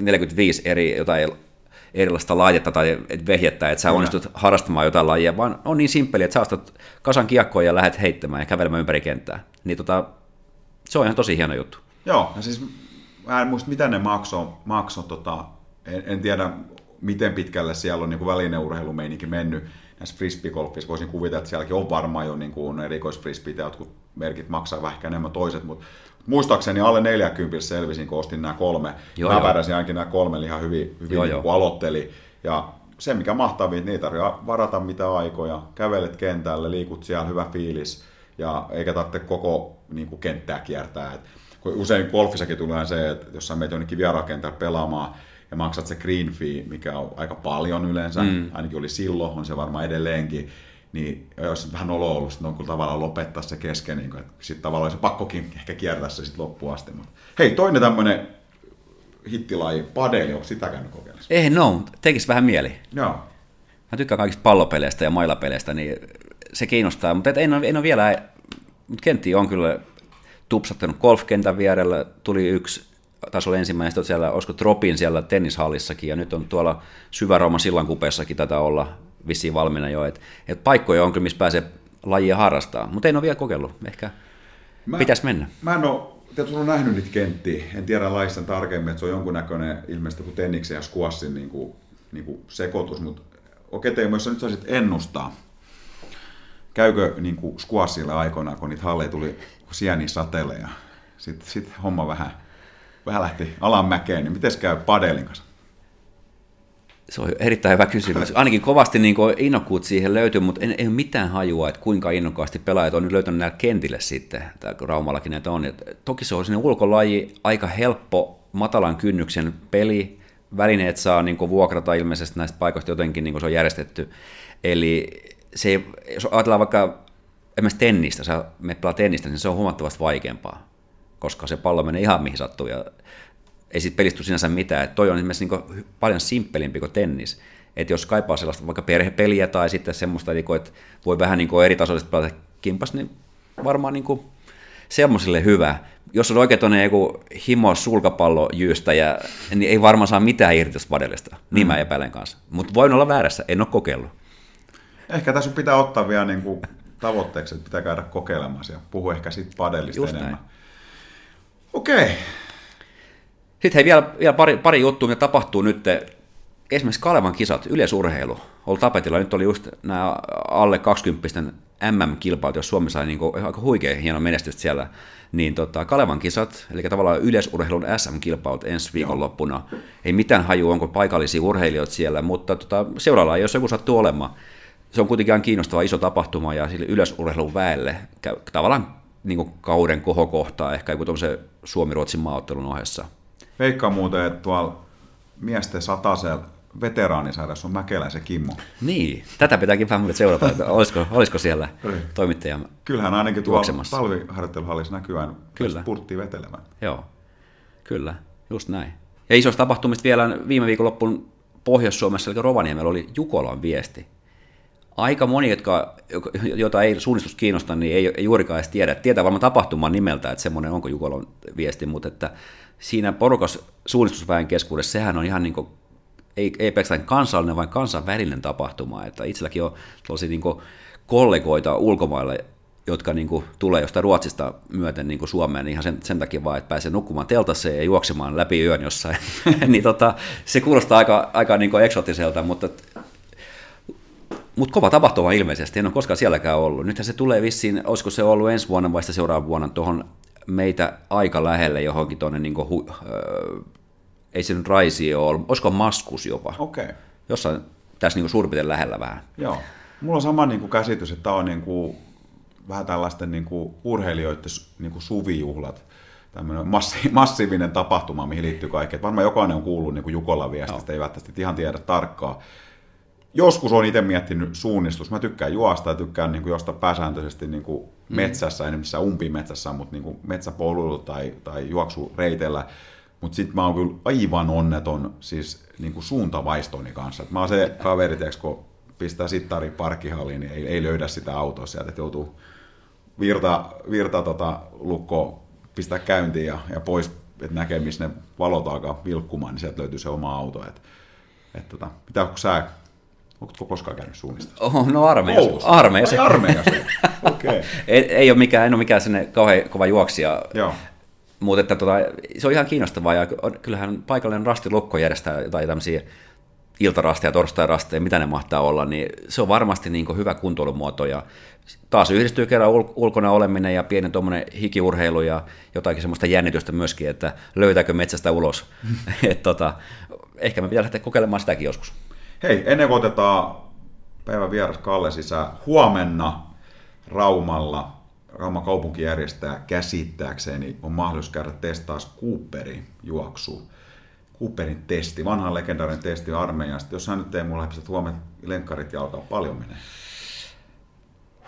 45 eri jotain erilaista laitetta tai vehjettä, että sä onnistut harrastamaan jotain lajia, vaan on niin simppeli, että sä ostat kasan kiekkoja ja lähdet heittämään ja kävelemään ympäri kenttää. Niin tota, se on ihan tosi hieno juttu. Joo, ja siis mä en muista, mitä ne maksoi, makso, tota, en, en, tiedä, miten pitkälle siellä on niin välineurheilumeininki mennyt näissä frisbeegolfissa. Voisin kuvitella, että sielläkin on varmaan jo niin kuin erikoisfrisbeet ja jotkut merkit maksaa vähän enemmän toiset, mutta muistaakseni alle 40 selvisin, kun ostin nämä kolme. Joo, mä pärjäsin ainakin nämä kolme ihan hyvin, hyvin Joo, niin kuin aloitteli. Ja se, mikä mahtavaa, niitä tarvitsee varata mitä aikoja. Kävelet kentälle, liikut siellä, hyvä fiilis. Ja eikä tarvitse koko niin kuin, kenttää kiertää. Et, usein golfissakin tulee se, että jos sä menet jonnekin vierakentällä pelaamaan, ja maksat se green fee, mikä on aika paljon yleensä, mm. ainakin oli silloin, on se varmaan edelleenkin, niin jos vähän olo ollut, sitten on kyllä tavallaan lopettaa se kesken, niin kuin, että sitten tavallaan se pakkokin ehkä kiertää se sitten loppuun asti. Mutta hei, toinen tämmöinen hittilaji, padeli, onko sitä käynyt kokeilemassa? Ei no, tekisi vähän mieli. Joo. Mä tykkään kaikista pallopeleistä ja mailapeleistä, niin se kiinnostaa, mutta et en, ole, en ole vielä, mutta kenttiä on kyllä tupsattanut golfkentän vierellä, tuli yksi, taisi olla on siellä, olisiko Tropin siellä tennishallissakin, ja nyt on tuolla Syvärauman sillankupeessakin tätä olla vissiin valmiina jo. Että et paikkoja on kyllä, missä pääsee lajia harrastaa, mutta en ole vielä kokeillut. Ehkä mä, pitäisi mennä. Mä en ole, te on nähnyt niitä kenttiä, en tiedä laista tarkemmin, että se on jonkunnäköinen ilmeisesti kuin tenniksen ja squashin niin kuin, niin kuin sekoitus, mutta okei Teemu, jos sä nyt saisit ennustaa, käykö niin kuin squashille aikoinaan, kun niitä halleja tuli sieni sateleja, sitten sit homma vähän, vähän lähti alamäkeen, niin miten käy padelin kanssa? Se on erittäin hyvä kysymys. Ainakin kovasti niin innokkuut siihen löytyy, mutta ei ole mitään hajua, että kuinka innokkaasti pelaajat on nyt löytänyt näille kentille sitten, tai Raumallakin näitä on. Toki se on sinne ulkolaji, aika helppo, matalan kynnyksen peli, välineet saa niin vuokrata ilmeisesti näistä paikoista jotenkin, niin se on järjestetty. Eli se, jos ajatellaan vaikka esimerkiksi tennistä, sä me pelaa tennistä, niin se on huomattavasti vaikeampaa, koska se pallo menee ihan mihin sattuu ja ei siitä pelistu sinänsä mitään. Et toi on esimerkiksi niin paljon simppelimpi kuin tennis. Että jos kaipaa sellaista vaikka perhepeliä tai sitten semmoista, niin että voi vähän niin eri tasoisesti pelata kimpas, niin varmaan niin semmoisille hyvä. Jos on oikein tuonne joku himo sulkapallo ja niin ei varmaan saa mitään irti tuosta padellista. Niin mm. mä epäilen kanssa. Mutta voin olla väärässä, en ole kokeillut. Ehkä tässä pitää ottaa vielä niin kuin tavoitteeksi, että pitää käydä kokeilemaan ja puhua ehkä siitä padellista Just enemmän. Okei. Okay. Sitten hei, vielä, vielä pari, pari juttua, mitä tapahtuu nyt. Esimerkiksi Kalevan kisat, yleisurheilu, oli tapetilla. Nyt oli just nämä alle 20 MM-kilpailut, jos Suomi sai niin kuin, aika huikea hieno menestystä siellä. Niin tota, Kalevan kisat, eli tavallaan yleisurheilun SM-kilpailut ensi viikonloppuna. Ei mitään haju, onko paikallisia urheilijoita siellä, mutta tota, seuraillaan, jos joku sattuu olemaan se on kuitenkin ihan kiinnostava iso tapahtuma ja sille yleisurheilun väelle tavallaan niin kuin kauden kohokohtaa ehkä joku se Suomi-Ruotsin maaottelun ohessa. Veikkaa muuten, että tuolla miesten satasella veteraanisarjassa on Mäkeläisen Kimmo. Niin, tätä pitääkin vähän seurata, että olisiko, olisiko siellä toimittaja Kyllähän ainakin tuolla talviharjoitteluhallissa näkyään Kyllä. spurttia vetelemään. Joo, kyllä, just näin. Ja isosta tapahtumista vielä viime viikonloppun Pohjois-Suomessa, eli Rovaniemellä oli Jukolan viesti aika moni, jotka, jota ei suunnistus kiinnosta, niin ei, ei juurikaan edes tiedä. Tietää varmaan tapahtuman nimeltä, että semmoinen onko Jukolon viesti, mutta että siinä porukas suunnistusväen keskuudessa, sehän on ihan niin kuin, ei, ei pelkästään kansallinen, vaan kansainvälinen tapahtuma. Että itselläkin on tällaisia niin kollegoita ulkomailla, jotka niin kuin, tulee jostain Ruotsista myöten niin kuin Suomeen ihan sen, sen takia vaan, että pääsee nukkumaan teltassa ja juoksemaan läpi yön jossain. [laughs] niin tota, se kuulostaa aika, aika niin kuin eksotiselta, mutta mutta kova tapahtuma ilmeisesti, en ole koskaan sielläkään ollut. Nythän se tulee vissiin, olisiko se ollut ensi vuonna vai seuraavana vuonna tuohon meitä aika lähelle johonkin tuonne, niin hu, äh, ei se nyt Raisi ole, olisiko Maskus jopa. Okei. Okay. Jossain tässä niin suurin lähellä vähän. Joo. Mulla on sama niin kuin käsitys, että tämä on niin kuin, vähän tällaisten niin kuin, urheilijoiden niin kuin suvijuhlat tämmöinen massi, massiivinen tapahtuma, mihin liittyy kaikki. Et varmaan jokainen on kuullut niin kuin Jukola viestistä, no. ei välttämättä ihan tiedä tarkkaan joskus on itse miettinyt suunnistus. Mä tykkään juosta ja tykkään niin kuin josta pääsääntöisesti niin kuin mm. metsässä, en missään umpimetsässä, mutta niin kuin metsäpoluilla tai, tai juoksureiteillä. Mutta sitten mä oon kyllä aivan onneton siis niin kuin suuntavaistoni kanssa. Et mä oon se kaveri, tiiäks, kun pistää sittari parkkihalliin, niin ei, ei löydä sitä autoa sieltä, että joutuu virta, virta tota, lukko pistää käyntiin ja, ja pois, että näkee, missä ne valot alkaa vilkkumaan, niin sieltä löytyy se oma auto. Et, et, tota, pitääkö sä Onko koskaan käynyt suunnista? Oh, no armeijassa. Armeijassa. armeijassa. [laughs] okay. ei, ei, ole mikään, en ole mikään sinne kauhean kova juoksija. Joo. Mutta että, tota, se on ihan kiinnostavaa ja kyllähän paikallinen rastilukko järjestää jotain tämmöisiä iltarasteja, torstai-rasteja, mitä ne mahtaa olla, niin se on varmasti niin hyvä kuntoilumuoto ja taas yhdistyy kerran ul- ulkona oleminen ja pieni tuommoinen hikiurheilu ja jotakin semmoista jännitystä myöskin, että löytääkö metsästä ulos. [laughs] [laughs] Et, tota, ehkä me pitää lähteä kokeilemaan sitäkin joskus. Hei, ennen kuin otetaan päivän vieras Kalle sisään, huomenna Raumalla Rauman kaupunki järjestää käsittääkseni on mahdollisuus käydä testaa Cooperin juoksu. Cooperin testi, vanhan legendaarinen testi armeijasta. Jos hän nyt ei mulle että huomenna lenkkarit jalkaa, paljon menee.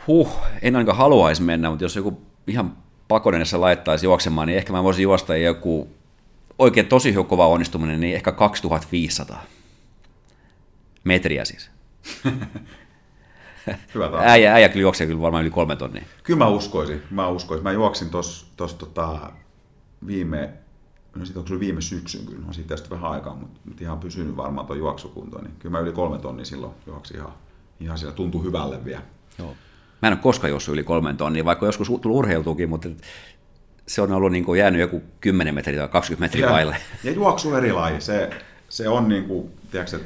Huh, en ainakaan haluaisi mennä, mutta jos joku ihan pakonenessa laittaisi juoksemaan, niin ehkä mä voisin juosta joku oikein tosi kova onnistuminen, niin ehkä 2500 metriä siis. [laughs] Hyvä äijä, äijä kyllä juoksee kyllä varmaan yli kolme tonnia. Kyllä mä uskoisin. Mä, uskoisin. mä juoksin tuossa tota, viime, no sit onko viime syksyn kyllä, on siitä tästä vähän aikaa, mutta, mutta ihan pysynyt varmaan tuon juoksukunto, niin kyllä mä yli kolme tonnia silloin juoksin ihan, ihan siellä tuntui hyvälle vielä. Joo. Mä en ole koskaan juossut yli kolmen tonnia, vaikka joskus tullut urheiltuukin, mutta se on ollut niin kuin jäänyt joku 10 metriä tai 20 metriä ja, vaille. Ja juoksu eri laji. Se, se on niin kuin, tiedätkö,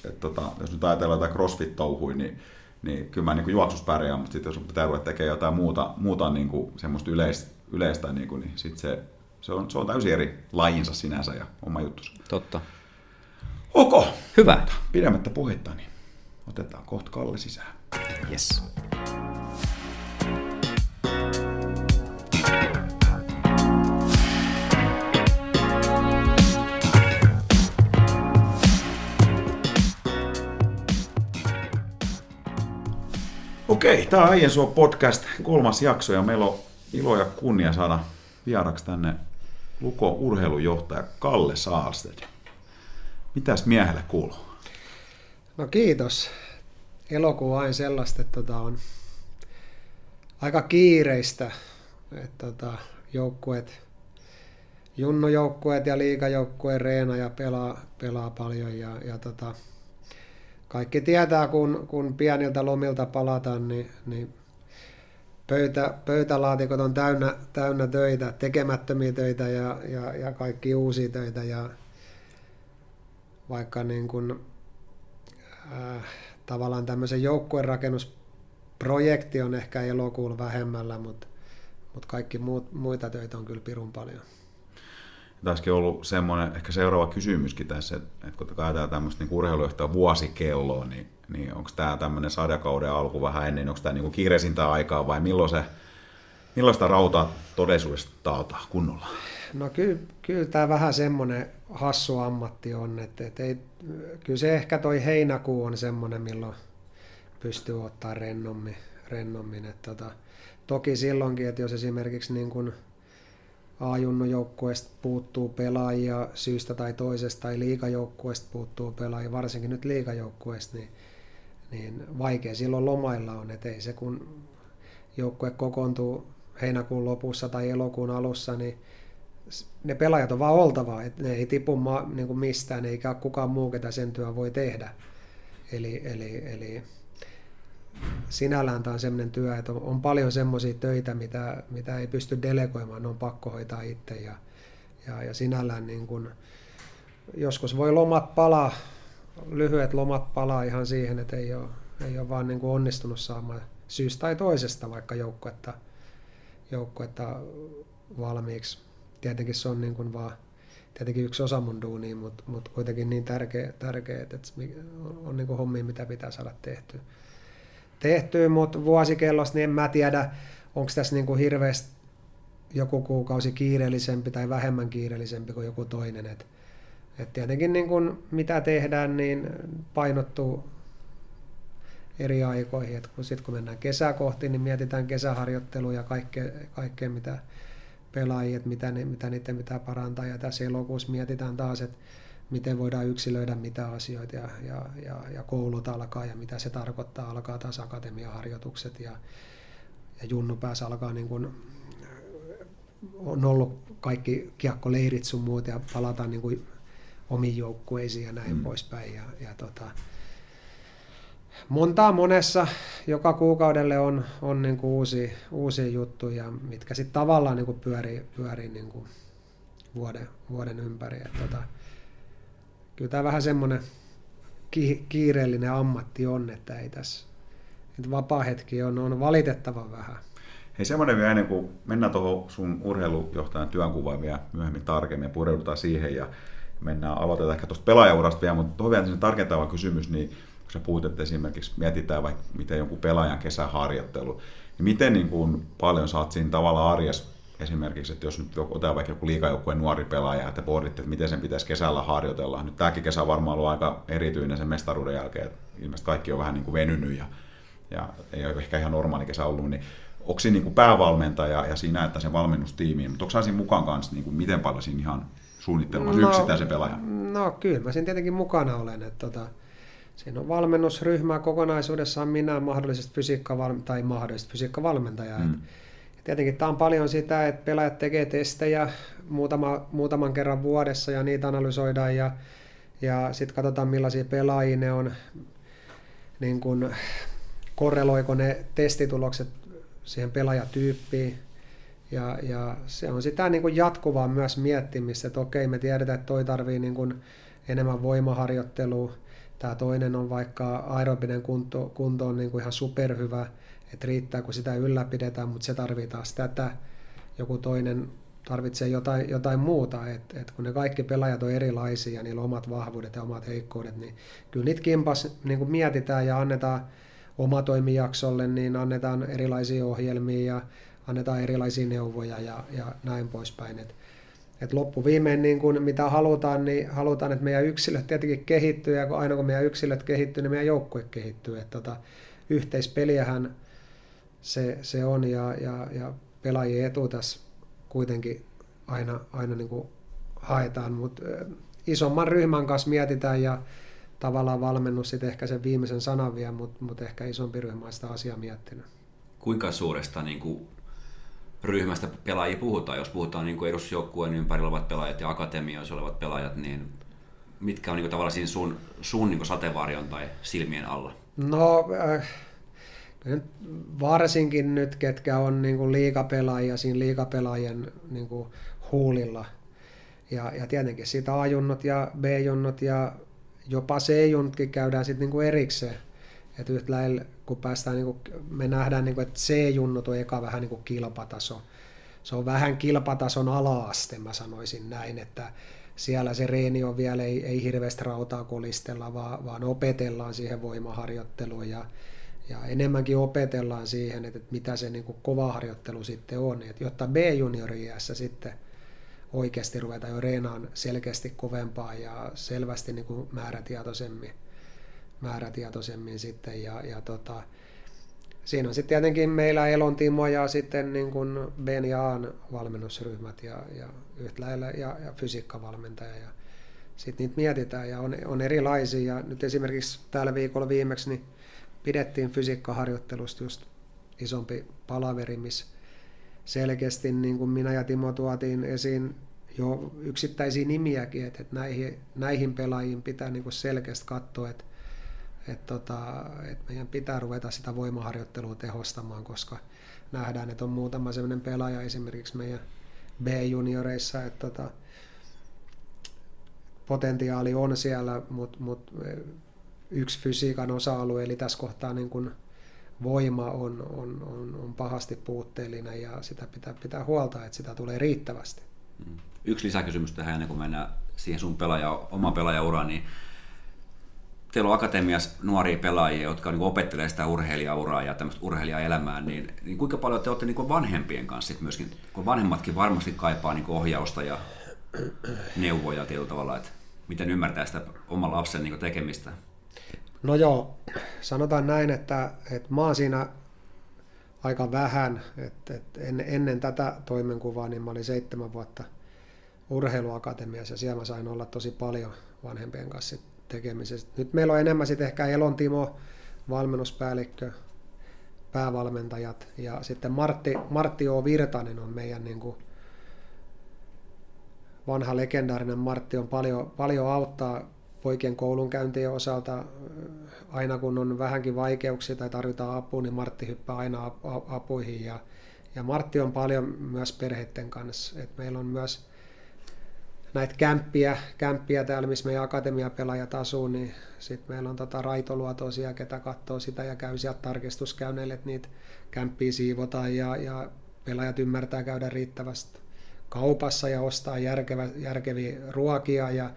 että, että, tota, jos nyt ajatellaan jotain crossfit-touhui, niin, niin kyllä mä niin juoksus pärjään, mutta sitten jos pitää ruveta tekemään jotain muuta, muuta niin kuin semmoista yleistä, yleistä niin, kuin, niin sit se, se, on, se on täysin eri lajinsa sinänsä ja oma juttus. Totta. Ok. Hyvä. Pidemmättä puhetta, niin otetaan kohta Kalle sisään. Yes. Okei, tämä on Suo podcast kolmas jakso ja meillä on ilo ja kunnia saada vieraksi tänne Luko urheilujohtaja Kalle Saalsted. Mitäs miehelle kuuluu? No kiitos. Elokuu aina sellaista, että tota on aika kiireistä, että tota, joukkueet, junnojoukkueet ja liikajoukkueen reena ja pelaa, pelaa paljon ja, ja tota, kaikki tietää, kun, kun pieniltä lomilta palataan, niin, niin pöytä, pöytälaatikot on täynnä, täynnä töitä, tekemättömiä töitä ja, ja, ja kaikki uusia töitä. Ja vaikka niin kuin, äh, tavallaan tämmöisen joukkuerakennusprojekti on ehkä elokuulla vähemmällä, mutta, mutta kaikki muut, muita töitä on kyllä pirun paljon. Taisikin ollut semmoinen ehkä seuraava kysymyskin tässä, että, kun ajatellaan tämmöistä niin urheilujohtaja vuosikelloa, niin, niin onko tämä tämmöinen sadakauden alku vähän ennen, onko tämä niin kiireisintä aikaa vai milloin se, milloin sitä rautaa todellisuudessa taataan kunnolla? No kyllä, kyllä tämä vähän semmoinen hassu ammatti on, että, että ei, kyllä se ehkä toi heinäkuu on semmoinen, milloin pystyy ottaa rennommin. rennommin että tota, toki silloinkin, että jos esimerkiksi niin kuin A-junnujoukkueesta puuttuu pelaajia syystä tai toisesta, tai liikajoukkueesta puuttuu pelaajia, varsinkin nyt liikajoukkueesta, niin, niin vaikea silloin lomailla on, että ei se kun joukkue kokoontuu heinäkuun lopussa tai elokuun alussa, niin ne pelaajat on vaan oltava, että ne ei tipu ma, niin mistään, eikä kukaan muu, ketä sen työ voi tehdä. Eli, eli, eli sinällään tämä on sellainen työ, että on, on paljon semmoisia töitä, mitä, mitä ei pysty delegoimaan, ne on pakko hoitaa itse ja, ja, ja sinällään niin kun, joskus voi lomat palaa, lyhyet lomat palaa ihan siihen, että ei ole, ei ole vaan niin kuin onnistunut saamaan syystä tai toisesta vaikka joukkuetta, joukkuetta valmiiksi. Tietenkin se on niin kuin vaan tietenkin yksi osa mun duunia, mutta, mutta kuitenkin niin tärkeä, tärkeä että on, on niin kuin hommia, mitä pitää saada tehtyä tehtyä, mutta vuosikellosta niin en mä tiedä, onko tässä niin kuin hirveästi joku kuukausi kiireellisempi tai vähemmän kiireellisempi kuin joku toinen. Et, et tietenkin niin kuin mitä tehdään, niin painottuu eri aikoihin. Et kun sitten kun mennään kesää kohti, niin mietitään kesäharjoittelua ja kaikkea, kaikkea mitä pelaajia, että mitä, mitä niiden pitää parantaa. Ja tässä elokuussa mietitään taas, että miten voidaan yksilöidä mitä asioita ja, ja, ja, ja koulut alkaa ja mitä se tarkoittaa. Alkaa taas akatemiaharjoitukset ja, ja Junnu päässä alkaa niin kuin, on ollut kaikki kiekkoleirit sun muut ja palataan niin kuin omiin joukkueisiin ja näin mm. poispäin. Ja, ja tota, montaa monessa, joka kuukaudelle on, on niin kuin uusia, uusia juttuja, mitkä sitten tavallaan niin kuin pyörii, pyörii niin kuin vuoden, vuoden ympäri. Et tota, kyllä tämä vähän semmoinen ki- kiireellinen ammatti on, että ei tässä, että vapaa-hetki on, on valitettavan vähän. Hei semmoinen vielä ennen kuin mennään tuohon sun urheilujohtajan työnkuvaan vielä myöhemmin tarkemmin ja pureudutaan siihen ja mennään, aloitetaan ehkä tuosta pelaajaurasta vielä, mutta tuohon vielä tarkentava kysymys, niin kun sä puhut, että esimerkiksi mietitään vaikka miten jonkun pelaajan kesäharjoittelu, niin miten niin kuin paljon saat siinä tavalla arjessa esimerkiksi, että jos nyt otetaan vaikka joku liikajoukkueen nuori pelaaja, että pohditte, että miten sen pitäisi kesällä harjoitella. Nyt tämäkin kesä on varmaan ollut aika erityinen sen mestaruuden jälkeen, että ilmeisesti kaikki on vähän niin kuin venynyt ja, ja ei ole ehkä ihan normaali kesä ollut, niin onko siinä niin kuin päävalmentaja ja siinä, että se valmennustiimi, mutta onko siinä mukaan kanssa, niin kuin miten paljon siinä ihan suunnittelemassa no, yksittäisen pelaajan? No kyllä, mä siinä tietenkin mukana olen, että tota, siinä on valmennusryhmä kokonaisuudessaan minä mahdollisesti fysiikka tai mahdollisesti fysiikkavalmentaja. Mm. Että Tietenkin tämä on paljon sitä, että pelaajat tekee testejä muutama, muutaman kerran vuodessa ja niitä analysoidaan ja, ja sitten katsotaan millaisia pelaajia ne on. niin kuin, korreloiko ne testitulokset siihen pelaajatyyppiin. Ja, ja se on sitä niin kuin jatkuvaa myös miettimistä, että okei, me tiedetään, että toi tarvii niin kuin enemmän voimaharjoittelua, tämä toinen on vaikka aerobinen kunto, kunto on niin kuin ihan superhyvä, että riittää kun sitä ylläpidetään, mutta se tarvii taas tätä. Joku toinen tarvitsee jotain, jotain muuta, että et kun ne kaikki pelaajat on erilaisia ja niillä on omat vahvuudet ja omat heikkoudet, niin kyllä niitä kimpas niin kuin mietitään ja annetaan omatoimijaksolle, niin annetaan erilaisia ohjelmia ja annetaan erilaisia neuvoja ja, ja näin poispäin. Et, et loppuviimein niin kun mitä halutaan, niin halutaan, että meidän yksilöt tietenkin kehittyy ja aina kun meidän yksilöt kehittyy, niin meidän joukkue kehittyy. Et tota, yhteispeliähän se, se on ja, ja, ja pelaajien etu tässä kuitenkin aina, aina niin kuin haetaan, mutta isomman ryhmän kanssa mietitään ja tavallaan valmennus sitten ehkä sen viimeisen sanan vielä, mutta mut ehkä isompi ryhmä on sitä asiaa miettinyt. Kuinka suuresta niin kuin, ryhmästä pelaajia puhutaan? Jos puhutaan niin edusjoukkueen ympärillä olevat pelaajat ja akatemioissa olevat pelaajat, niin mitkä on niin kuin, tavallaan siinä sun, sun niin sateenvarjon tai silmien alla? No, äh, varsinkin nyt, ketkä on niin kuin liikapelaajia siinä liikapelaajien niin kuin huulilla. Ja, ja tietenkin sitä A-junnot ja B-junnot ja jopa C-junnotkin käydään sitten niin kuin erikseen. Että yhtä lailla, kun päästään, niin kuin, me nähdään, niin kuin, että C-junnut on eka vähän niin kuin kilpataso. Se on vähän kilpatason ala-aste, mä sanoisin näin, että siellä se reeni on vielä, ei, ei hirveästi rautaa kolistella, vaan, vaan opetellaan siihen voimaharjoitteluun ja, ja enemmänkin opetellaan siihen, että, mitä se niin kova harjoittelu sitten on, että jotta B-juniori sitten oikeasti ruveta jo reenaan selkeästi kovempaa ja selvästi niin kuin määrätietoisemmin, määrätietoisemmin sitten. Ja, ja tota, siinä on sitten tietenkin meillä Elon Timo ja sitten niin kuin Ben ja Aan valmennusryhmät ja, ja yhtä lailla ja, ja fysiikkavalmentaja. Ja sitten niitä mietitään ja on, on erilaisia. Ja nyt esimerkiksi tällä viikolla viimeksi niin pidettiin fysiikkaharjoittelusta just isompi palaveri, missä selkeästi niin kuin minä ja Timo tuotiin esiin jo yksittäisiä nimiäkin, että, että näihin, näihin pelaajiin pitää niin kuin selkeästi katsoa, että, että, tota, että meidän pitää ruveta sitä voimaharjoittelua tehostamaan, koska nähdään, että on muutama sellainen pelaaja esimerkiksi meidän B-junioreissa, että tota, potentiaali on siellä, mutta mut yksi fysiikan osa-alue, eli tässä kohtaa niin kuin voima on, on, on, on pahasti puutteellinen ja sitä pitää pitää huolta, että sitä tulee riittävästi. Mm. Yksi lisäkysymys tähän ennen kuin mennään siihen sun pelaaja, oma pelaajauraan, niin teillä on akatemiassa nuoria pelaajia, jotka niin opettelee sitä urheilijauraa ja tämmöistä urheilijaelämää, niin, niin kuinka paljon te olette niin vanhempien kanssa myöskin, kun vanhemmatkin varmasti kaipaa niin ohjausta ja neuvoja tietyllä tavalla, että miten ymmärtää sitä oman lapsen niin tekemistä? No joo, sanotaan näin, että, että mä oon siinä aika vähän, että, että en, ennen tätä toimenkuvaa niin mä olin seitsemän vuotta urheiluakatemiassa ja siellä mä sain olla tosi paljon vanhempien kanssa tekemisessä. Nyt meillä on enemmän sitten ehkä Elon Timo, valmennuspäällikkö, päävalmentajat ja sitten Martti, Martti O. Virtanen on meidän niin kuin vanha legendaarinen Martti on paljon, paljon auttaa poikien koulunkäyntien osalta aina kun on vähänkin vaikeuksia tai tarvitaan apua, niin Martti hyppää aina apuihin. Ja, ja Martti on paljon myös perheiden kanssa. Et meillä on myös näitä kämppiä, kämppiä täällä, missä meidän akatemiapelaajat asuu, niin sitten meillä on tota raitoluotoisia, ketä katsoo sitä ja käy sieltä tarkistuskäynneille, että niitä kämppiä siivotaan ja, ja pelaajat ymmärtää käydä riittävästi kaupassa ja ostaa järkevä, järkeviä ruokia ja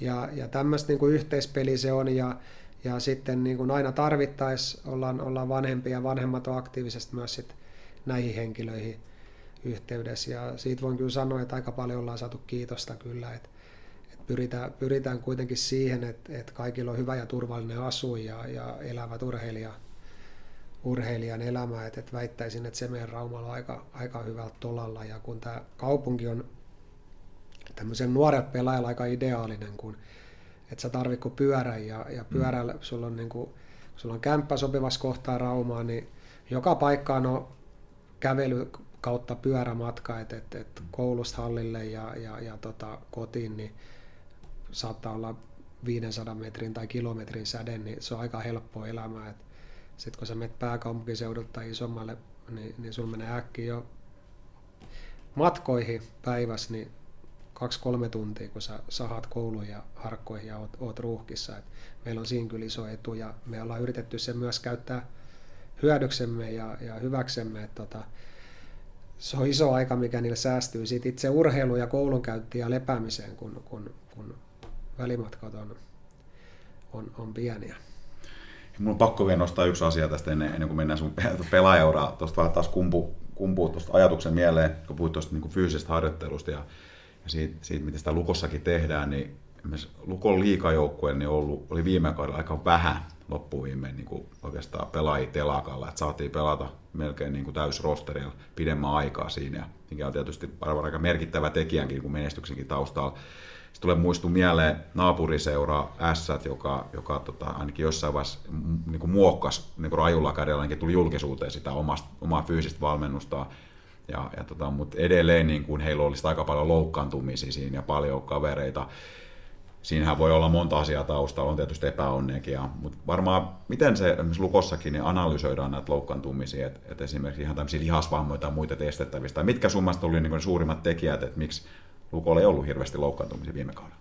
ja, ja tämmöistä niin yhteispeli se on ja, ja sitten niin kuin aina tarvittaessa ollaan, ollaan vanhempia ja vanhemmat on aktiivisesti myös sit näihin henkilöihin yhteydessä. Ja siitä voin kyllä sanoa, että aika paljon ollaan saatu kiitosta kyllä, että, että pyritään, pyritään kuitenkin siihen, että, että kaikilla on hyvä ja turvallinen asu ja, ja elävät urheilija, urheilijan elämä, että, että väittäisin, että se meidän Raumalla on aika, aika hyvältä tolalla. Ja kun tämä kaupunki on tämmöisen nuoret pelaajalla aika ideaalinen, kun että sä tarvit kun pyörän ja, ja pyörällä mm. sulla on, niin kuin, sulla on kämppä sopivassa kohtaa Raumaa, niin joka paikkaan on kävely kautta pyörämatka, että et, et koulusta hallille ja, ja, ja tota, kotiin, niin saattaa olla 500 metrin tai kilometrin säde, niin se on aika helppoa elämää. Sitten kun sä menet pääkaupunkiseudulta tai isommalle, niin, niin sulla menee äkkiä jo matkoihin päivässä, niin kaksi-kolme tuntia, kun sä sahat kouluun ja harkkoihin ja oot, oot ruuhkissa. Et meillä on siinä kyllä iso etu ja me ollaan yritetty se myös käyttää hyödyksemme ja, ja hyväksemme. Et tota, se on iso aika, mikä niille säästyy siitä itse urheilu- ja koulunkäyntiin ja lepäämiseen, kun, kun, kun välimatkat on, on, on pieniä. Mun on pakko vielä nostaa yksi asia tästä ennen, ennen kuin mennään sun [laughs] pelaajauraa. Tuosta vähän taas kumpu, kumpuu tuosta ajatuksen mieleen, kun puhuit tuosta niin fyysisestä harjoittelusta ja, ja siitä, siitä, miten sitä Lukossakin tehdään, niin Lukon liikajoukkue niin ollut, oli viime kaudella aika vähän loppuviimein niin kuin oikeastaan pelaajia telakalla, että saatiin pelata melkein niin kuin täysrosterilla pidemmän aikaa siinä, mikä on tietysti aika merkittävä tekijänkin kuin menestyksenkin taustalla. Sitten tulee muistu mieleen naapuriseura S, joka, joka tota, ainakin jossain vaiheessa niin kuin muokkasi niin kuin rajulla kädellä, ainakin tuli julkisuuteen sitä omasta, omaa fyysistä valmennusta. Ja, ja tota, mutta edelleen niin kuin heillä olisi aika paljon loukkaantumisia siinä ja paljon kavereita siinähän voi olla monta asiaa taustalla, on tietysti epäonneekin, mutta varmaan miten se esimerkiksi Lukossakin niin analysoidaan näitä loukkaantumisia, että, että esimerkiksi ihan tämmöisiä lihasvammoja tai muita testettävistä, mitkä summasta oli niin suurimmat tekijät, että miksi Lukolla ei ollut hirveästi loukkaantumisia viime kaudella?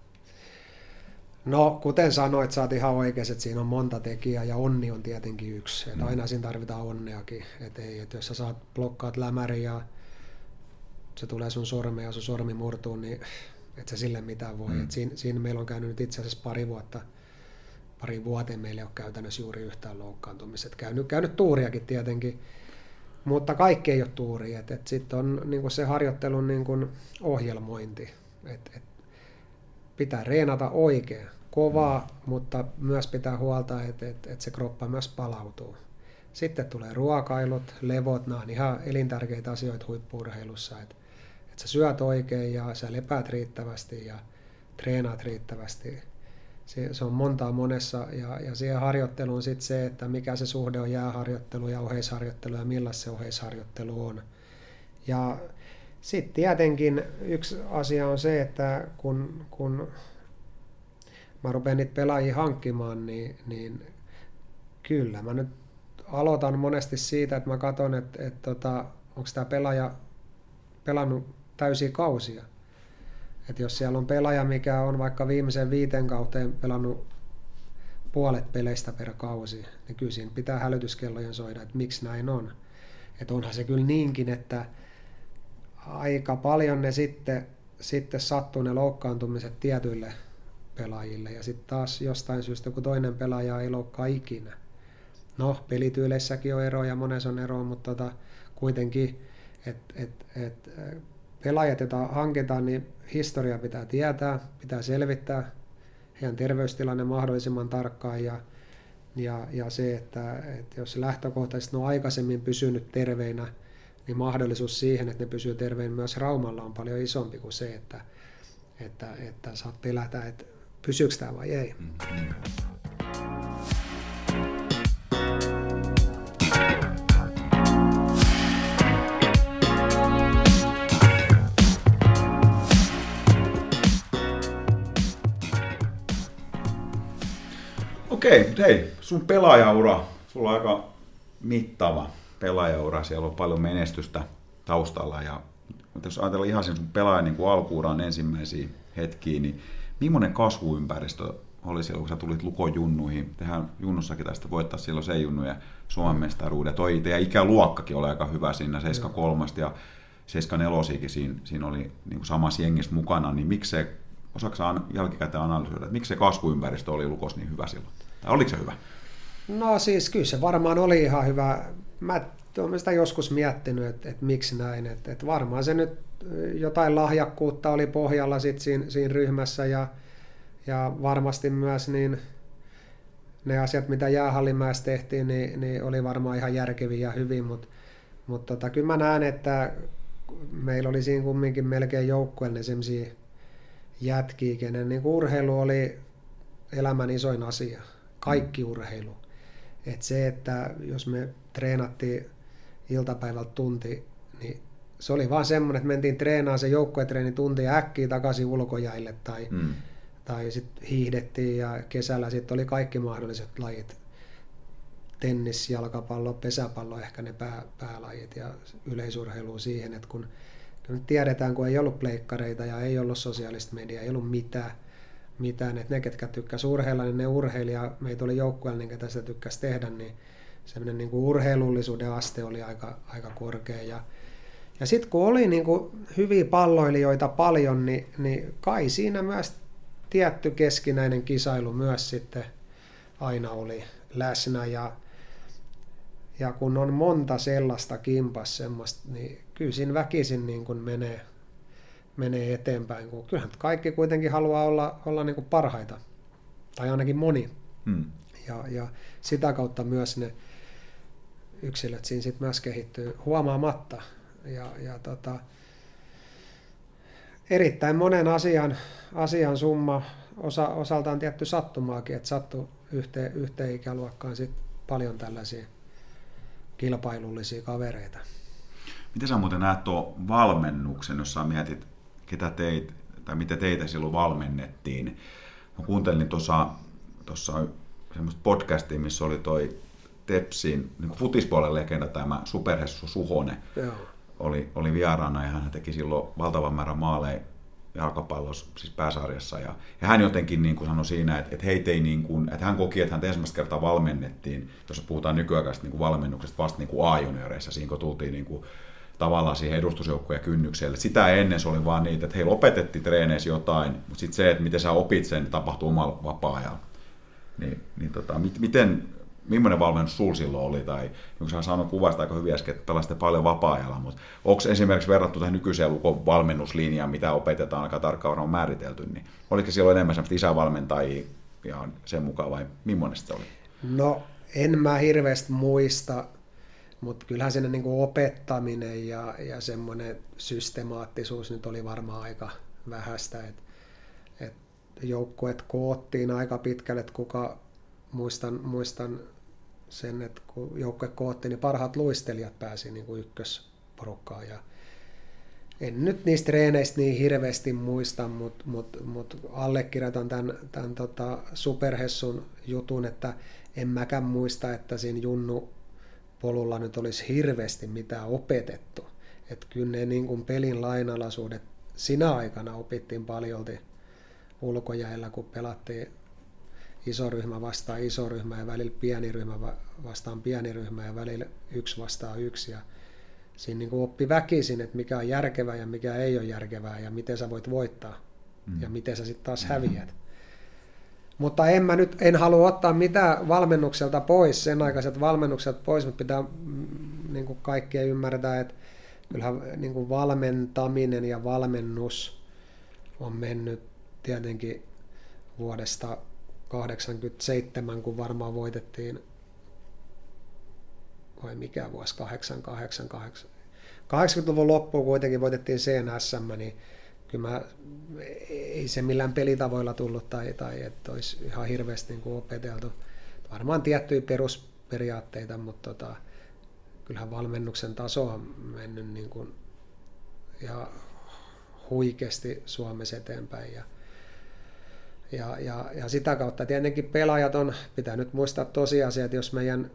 No, kuten sanoit, sä oot ihan oikeassa, että siinä on monta tekijää ja onni on tietenkin yksi. Että mm. Aina siinä tarvitaan onneakin. Että ei, että jos sä saat blokkaat lämäri ja se tulee sun sormeen ja sun sormi murtuu, niin et se sille mitään voi. Mm. Et siinä, siinä meillä on käynyt nyt itse asiassa pari vuotta, pari vuoteen meillä ei ole käytännössä juuri yhtään loukkaantumista. Käynyt, käynyt tuuriakin tietenkin, mutta kaikki ei ole tuuri. Et, et Sitten on niin se harjoittelun niin ohjelmointi. Et, et pitää reenata oikein, kovaa, mm. mutta myös pitää huolta, että et, et se kroppa myös palautuu. Sitten tulee ruokailut, levot, nämä on ihan elintärkeitä asioita huippuurheilussa. Että että sä syöt oikein ja sä lepäät riittävästi ja treenaat riittävästi. Se, se on montaa monessa ja, ja siihen harjoitteluun sitten se, että mikä se suhde on jääharjoittelu ja oheisharjoittelu ja millaista se oheisharjoittelu on. Ja sitten tietenkin yksi asia on se, että kun, kun mä rupean niitä pelaajia hankkimaan, niin, niin kyllä mä nyt aloitan monesti siitä, että mä katson, että, että, tota, onko tämä pelaaja pelannut täysiä kausia. Et jos siellä on pelaaja, mikä on vaikka viimeisen viiten kauteen pelannut puolet peleistä per kausi, niin kyllä siinä pitää hälytyskellojen soida, että miksi näin on. Että onhan se kyllä niinkin, että aika paljon ne sitten, sitten sattuu ne loukkaantumiset tietyille pelaajille ja sitten taas jostain syystä, kun toinen pelaaja ei loukkaa ikinä. No, pelityyleissäkin on eroja, monessa on eroa, mutta tota, kuitenkin, että et, et, pelaajat, joita hankitaan, niin historia pitää tietää, pitää selvittää heidän terveystilanne mahdollisimman tarkkaan ja, ja, ja se, että, että jos lähtökohtaisesti on aikaisemmin pysynyt terveinä, niin mahdollisuus siihen, että ne pysyy terveen myös Raumalla on paljon isompi kuin se, että, että, että saat pelätä, että pysyykö tämä vai ei. Mm-hmm. Okei, hei, sun pelaajaura, sulla on aika mittava pelaajaura, siellä on paljon menestystä taustalla ja mutta jos ajatellaan ihan sen sun pelaajan niin alkuuran ensimmäisiä hetkiä, niin millainen kasvuympäristö oli silloin, kun sä tulit Lukojunnuihin? Tehän Junnussakin tästä voittaa silloin se junnuja Suomen mestaruuden. Toi teidän ikäluokkakin oli aika hyvä siinä, 73 ja 74 siinä, siinä oli niin kuin samassa jengissä mukana, niin miksei, osaako jälkikäteen analysoida, että miksi se kasvuympäristö oli Lukos niin hyvä silloin? Oliko se hyvä? No siis kyllä se varmaan oli ihan hyvä. Mä olen sitä joskus miettinyt, että, että miksi näin. Että, että varmaan se nyt jotain lahjakkuutta oli pohjalla sit siinä, siinä ryhmässä ja, ja varmasti myös niin ne asiat, mitä jäähallimäessä tehtiin, niin, niin oli varmaan ihan järkeviä ja hyvin, mutta mutta tota, kyllä mä näen, että meillä oli siinä kumminkin melkein joukkueelle sellaisia jätkiä, kenen niin urheilu oli elämän isoin asia kaikki urheilu. Et se, että jos me treenattiin iltapäivältä tunti, niin se oli vaan semmoinen, että mentiin treenaamaan se joukkuetreeni tunti ja äkkiä takaisin ulkojäille tai, mm. tai sitten hiihdettiin ja kesällä sitten oli kaikki mahdolliset lajit. Tennis, jalkapallo, pesäpallo ehkä ne pää, päälajit ja yleisurheilu siihen, että kun nyt tiedetään, kun ei ollut pleikkareita ja ei ollut sosiaalista mediaa, ei ollut mitään, mitään että ne, ketkä tykkäsivät urheilla, niin ne urheilija, meitä oli joukkueella, niin ketä sitä tykkäsi tehdä, niin semmoinen niin urheilullisuuden aste oli aika, aika korkea. Ja, ja sitten kun oli niin kuin hyviä palloilijoita paljon, niin, niin kai siinä myös tietty keskinäinen kisailu myös sitten aina oli läsnä. Ja, ja kun on monta sellaista kimpas semmoista, niin kyllä siinä väkisin niin kuin menee, menee eteenpäin. Kun kyllähän kaikki kuitenkin haluaa olla, olla niin kuin parhaita, tai ainakin moni. Hmm. Ja, ja sitä kautta myös ne yksilöt siinä sitten myös kehittyy huomaamatta. Ja, ja tota, erittäin monen asian, asian summa, osa, osaltaan tietty sattumaakin, että sattuu yhteen, yhteen ikäluokkaan sit paljon tällaisia kilpailullisia kavereita. Miten sä muuten näet tuo valmennuksen, jos sä mietit, ketä teit, tai mitä teitä silloin valmennettiin? Mä kuuntelin tuossa, tuossa semmoista podcastia, missä oli toi Tepsin niin futispuolen legenda tämä Superhessu Suhonen Joo. Oli, oli vieraana ja hän teki silloin valtavan määrän maaleja jalkapallossa, siis pääsarjassa. Ja, ja hän jotenkin niin kuin sanoi siinä, että, että, heitä ei niin kuin, että hän koki, että hän ensimmäistä kertaa valmennettiin, jos puhutaan nykyaikaisesta niin kuin valmennuksesta vasta niin kuin A-junioreissa, siinä kun tultiin niin kuin, tavallaan siihen edustusjoukkojen kynnykselle. Sitä ennen se oli vaan niitä, että heillä opetettiin treeneissä jotain, mutta sitten se, että miten sä opit sen, tapahtuu omalla vapaa-ajalla. Niin, niin tota, miten, millainen valmennus sul silloin oli, tai niin sä sanoit kuvasta aika hyvin äsken, että pelasitte paljon vapaa-ajalla, mutta onko esimerkiksi verrattu tähän nykyiseen lukon valmennuslinjaan, mitä opetetaan aika tarkkaan on määritelty, niin oliko silloin enemmän semmoista isävalmentajia ja sen mukaan vai millainen se oli? No en mä hirveästi muista, mutta kyllähän siinä niin kuin opettaminen ja, ja semmoinen systemaattisuus nyt oli varmaan aika vähäistä, että et joukkueet koottiin aika pitkälle, että kuka muistan, muistan sen, että kun joukkue kootti, niin parhaat luistelijat pääsi niin kuin ykkösporukkaan. Ja en nyt niistä treeneistä niin hirveästi muista, mutta mut, mut allekirjoitan tämän, tämän tota Superhessun jutun, että en mäkään muista, että siinä Junnu polulla nyt olisi hirveästi mitään opetettu. Että kyllä ne niin kuin pelin lainalaisuudet sinä aikana opittiin paljolti ulkojäillä, kun pelattiin iso ryhmä vastaan iso ryhmä ja välillä pieni ryhmä vastaan pieni ryhmä ja välillä yksi vastaan yksi. Ja siinä niin kuin oppi väkisin, että mikä on järkevää ja mikä ei ole järkevää ja miten sä voit voittaa mm. ja miten sä sitten taas häviät. Mutta en mä nyt, en halua ottaa mitään valmennukselta pois, sen aikaiset valmennukset pois, mutta pitää mm, niin kuin kaikkien ymmärtää, että kyllähän niin kuin valmentaminen ja valmennus on mennyt tietenkin vuodesta 87, kun varmaan voitettiin, vai mikä vuosi, 88, 80-luvun loppuun kuitenkin voitettiin CNSM, niin kyllä mä, ei se millään pelitavoilla tullut tai, tai että olisi ihan hirveästi niin kuin opeteltu. Varmaan tiettyjä perusperiaatteita, mutta tota, kyllähän valmennuksen taso on mennyt niin kuin, ja huikeasti Suomessa eteenpäin. Ja, ja, ja, ja sitä kautta tietenkin pelaajat on, pitää nyt muistaa tosiasia, että jos meidän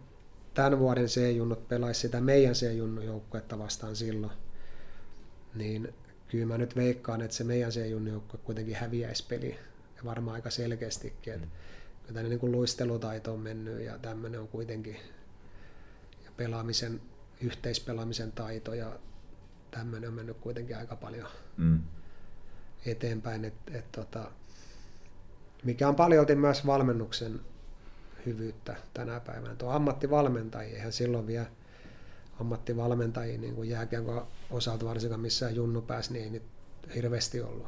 tämän vuoden C-junnut pelaisi sitä meidän C-junnun joukkuetta vastaan silloin, niin kyllä mä nyt veikkaan, että se meidän C-junnun joukkue kuitenkin häviäisi peli. Ja varmaan aika selkeästikin, että mm. kyllä niin kuin luistelutaito on mennyt ja tämmöinen on kuitenkin ja pelaamisen, yhteispelaamisen taito ja tämmöinen on mennyt kuitenkin aika paljon mm. eteenpäin, että et, tota, mikä on paljolti myös valmennuksen hyvyyttä tänä päivänä. Tuo ammattivalmentajia, eihän silloin vielä ammattivalmentajia niin kuin jääkiekon osalta varsinkaan missään junnu pääsi, niin ei nyt hirveästi ollut.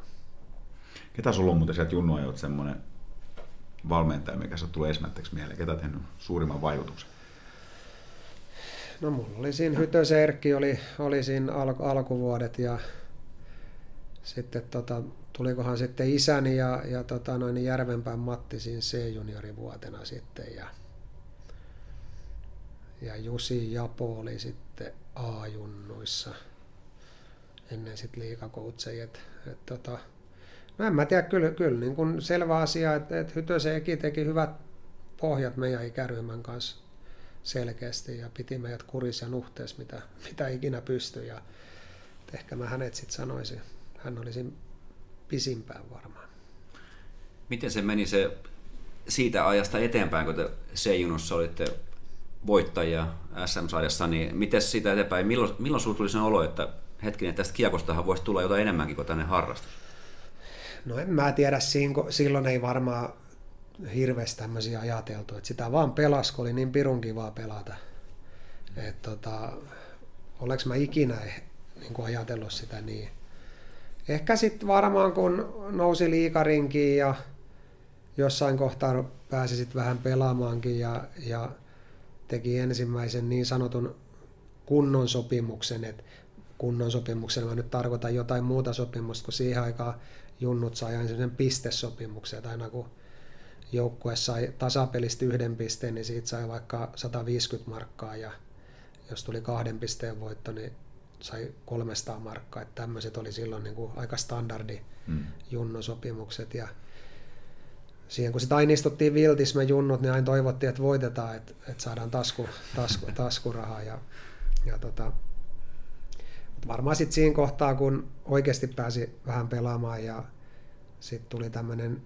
Ketä sulla on muuten sieltä junnuajot semmoinen valmentaja, mikä se tulee esimerkiksi mieleen? Ketä tehnyt suurimman vaikutuksen? No mulla oli siinä Hytösen Erkki oli, oli siinä al- alkuvuodet ja sitten tota, tulikohan sitten isäni ja, ja tota, noin Järvenpään Matti siinä C-juniorivuotena sitten ja, ja Jusi Japo oli sitten A-junnuissa ennen sitten liikakoutseja. Et, et, tota, No en mä tiedä, kyllä, kyllä niin kuin selvä asia, että, että Hytösen Eki teki hyvät pohjat meidän ikäryhmän kanssa selkeästi ja piti meidät kurissa ja nuhteessa, mitä, mitä ikinä pystyi. Ja ehkä mä hänet sitten sanoisin, hän olisi pisimpään varmaan. Miten se meni se siitä ajasta eteenpäin, kun te C-junossa olitte voittajia SM-sarjassa, niin miten siitä eteenpäin, milloin, milloin sinulla tuli sen olo, että hetkinen, tästä kiekostahan voisi tulla jotain enemmänkin kuin tänne harrastus? No en mä tiedä, silloin ei varmaan hirveästi tämmöisiä ajateltu, että sitä vaan pelas, kun oli niin pirun kivaa pelata. Että tota, oleks mä ikinä niin kuin ajatellut sitä niin. Ehkä sitten varmaan kun nousi liikarinkiin ja jossain kohtaa pääsi sitten vähän pelaamaankin ja, ja teki ensimmäisen niin sanotun kunnon sopimuksen, että kunnon sopimuksen mä nyt tarkoitan jotain muuta sopimusta, kun siihen aikaan junnut sai aina sen pistesopimuksen, että aina kun joukkue sai tasapelistä yhden pisteen, niin siitä sai vaikka 150 markkaa ja jos tuli kahden pisteen voitto, niin sai 300 markkaa. Että tämmöiset oli silloin niin kuin aika standardi mm. junnosopimukset ja siihen kun sitä aina istuttiin viltis me junnut, niin aina toivottiin, että voitetaan, että, että saadaan tasku, tasku, taskurahaa. Ja, ja tota, varmaan sitten siinä kohtaa, kun oikeasti pääsi vähän pelaamaan ja sitten tuli tämmöinen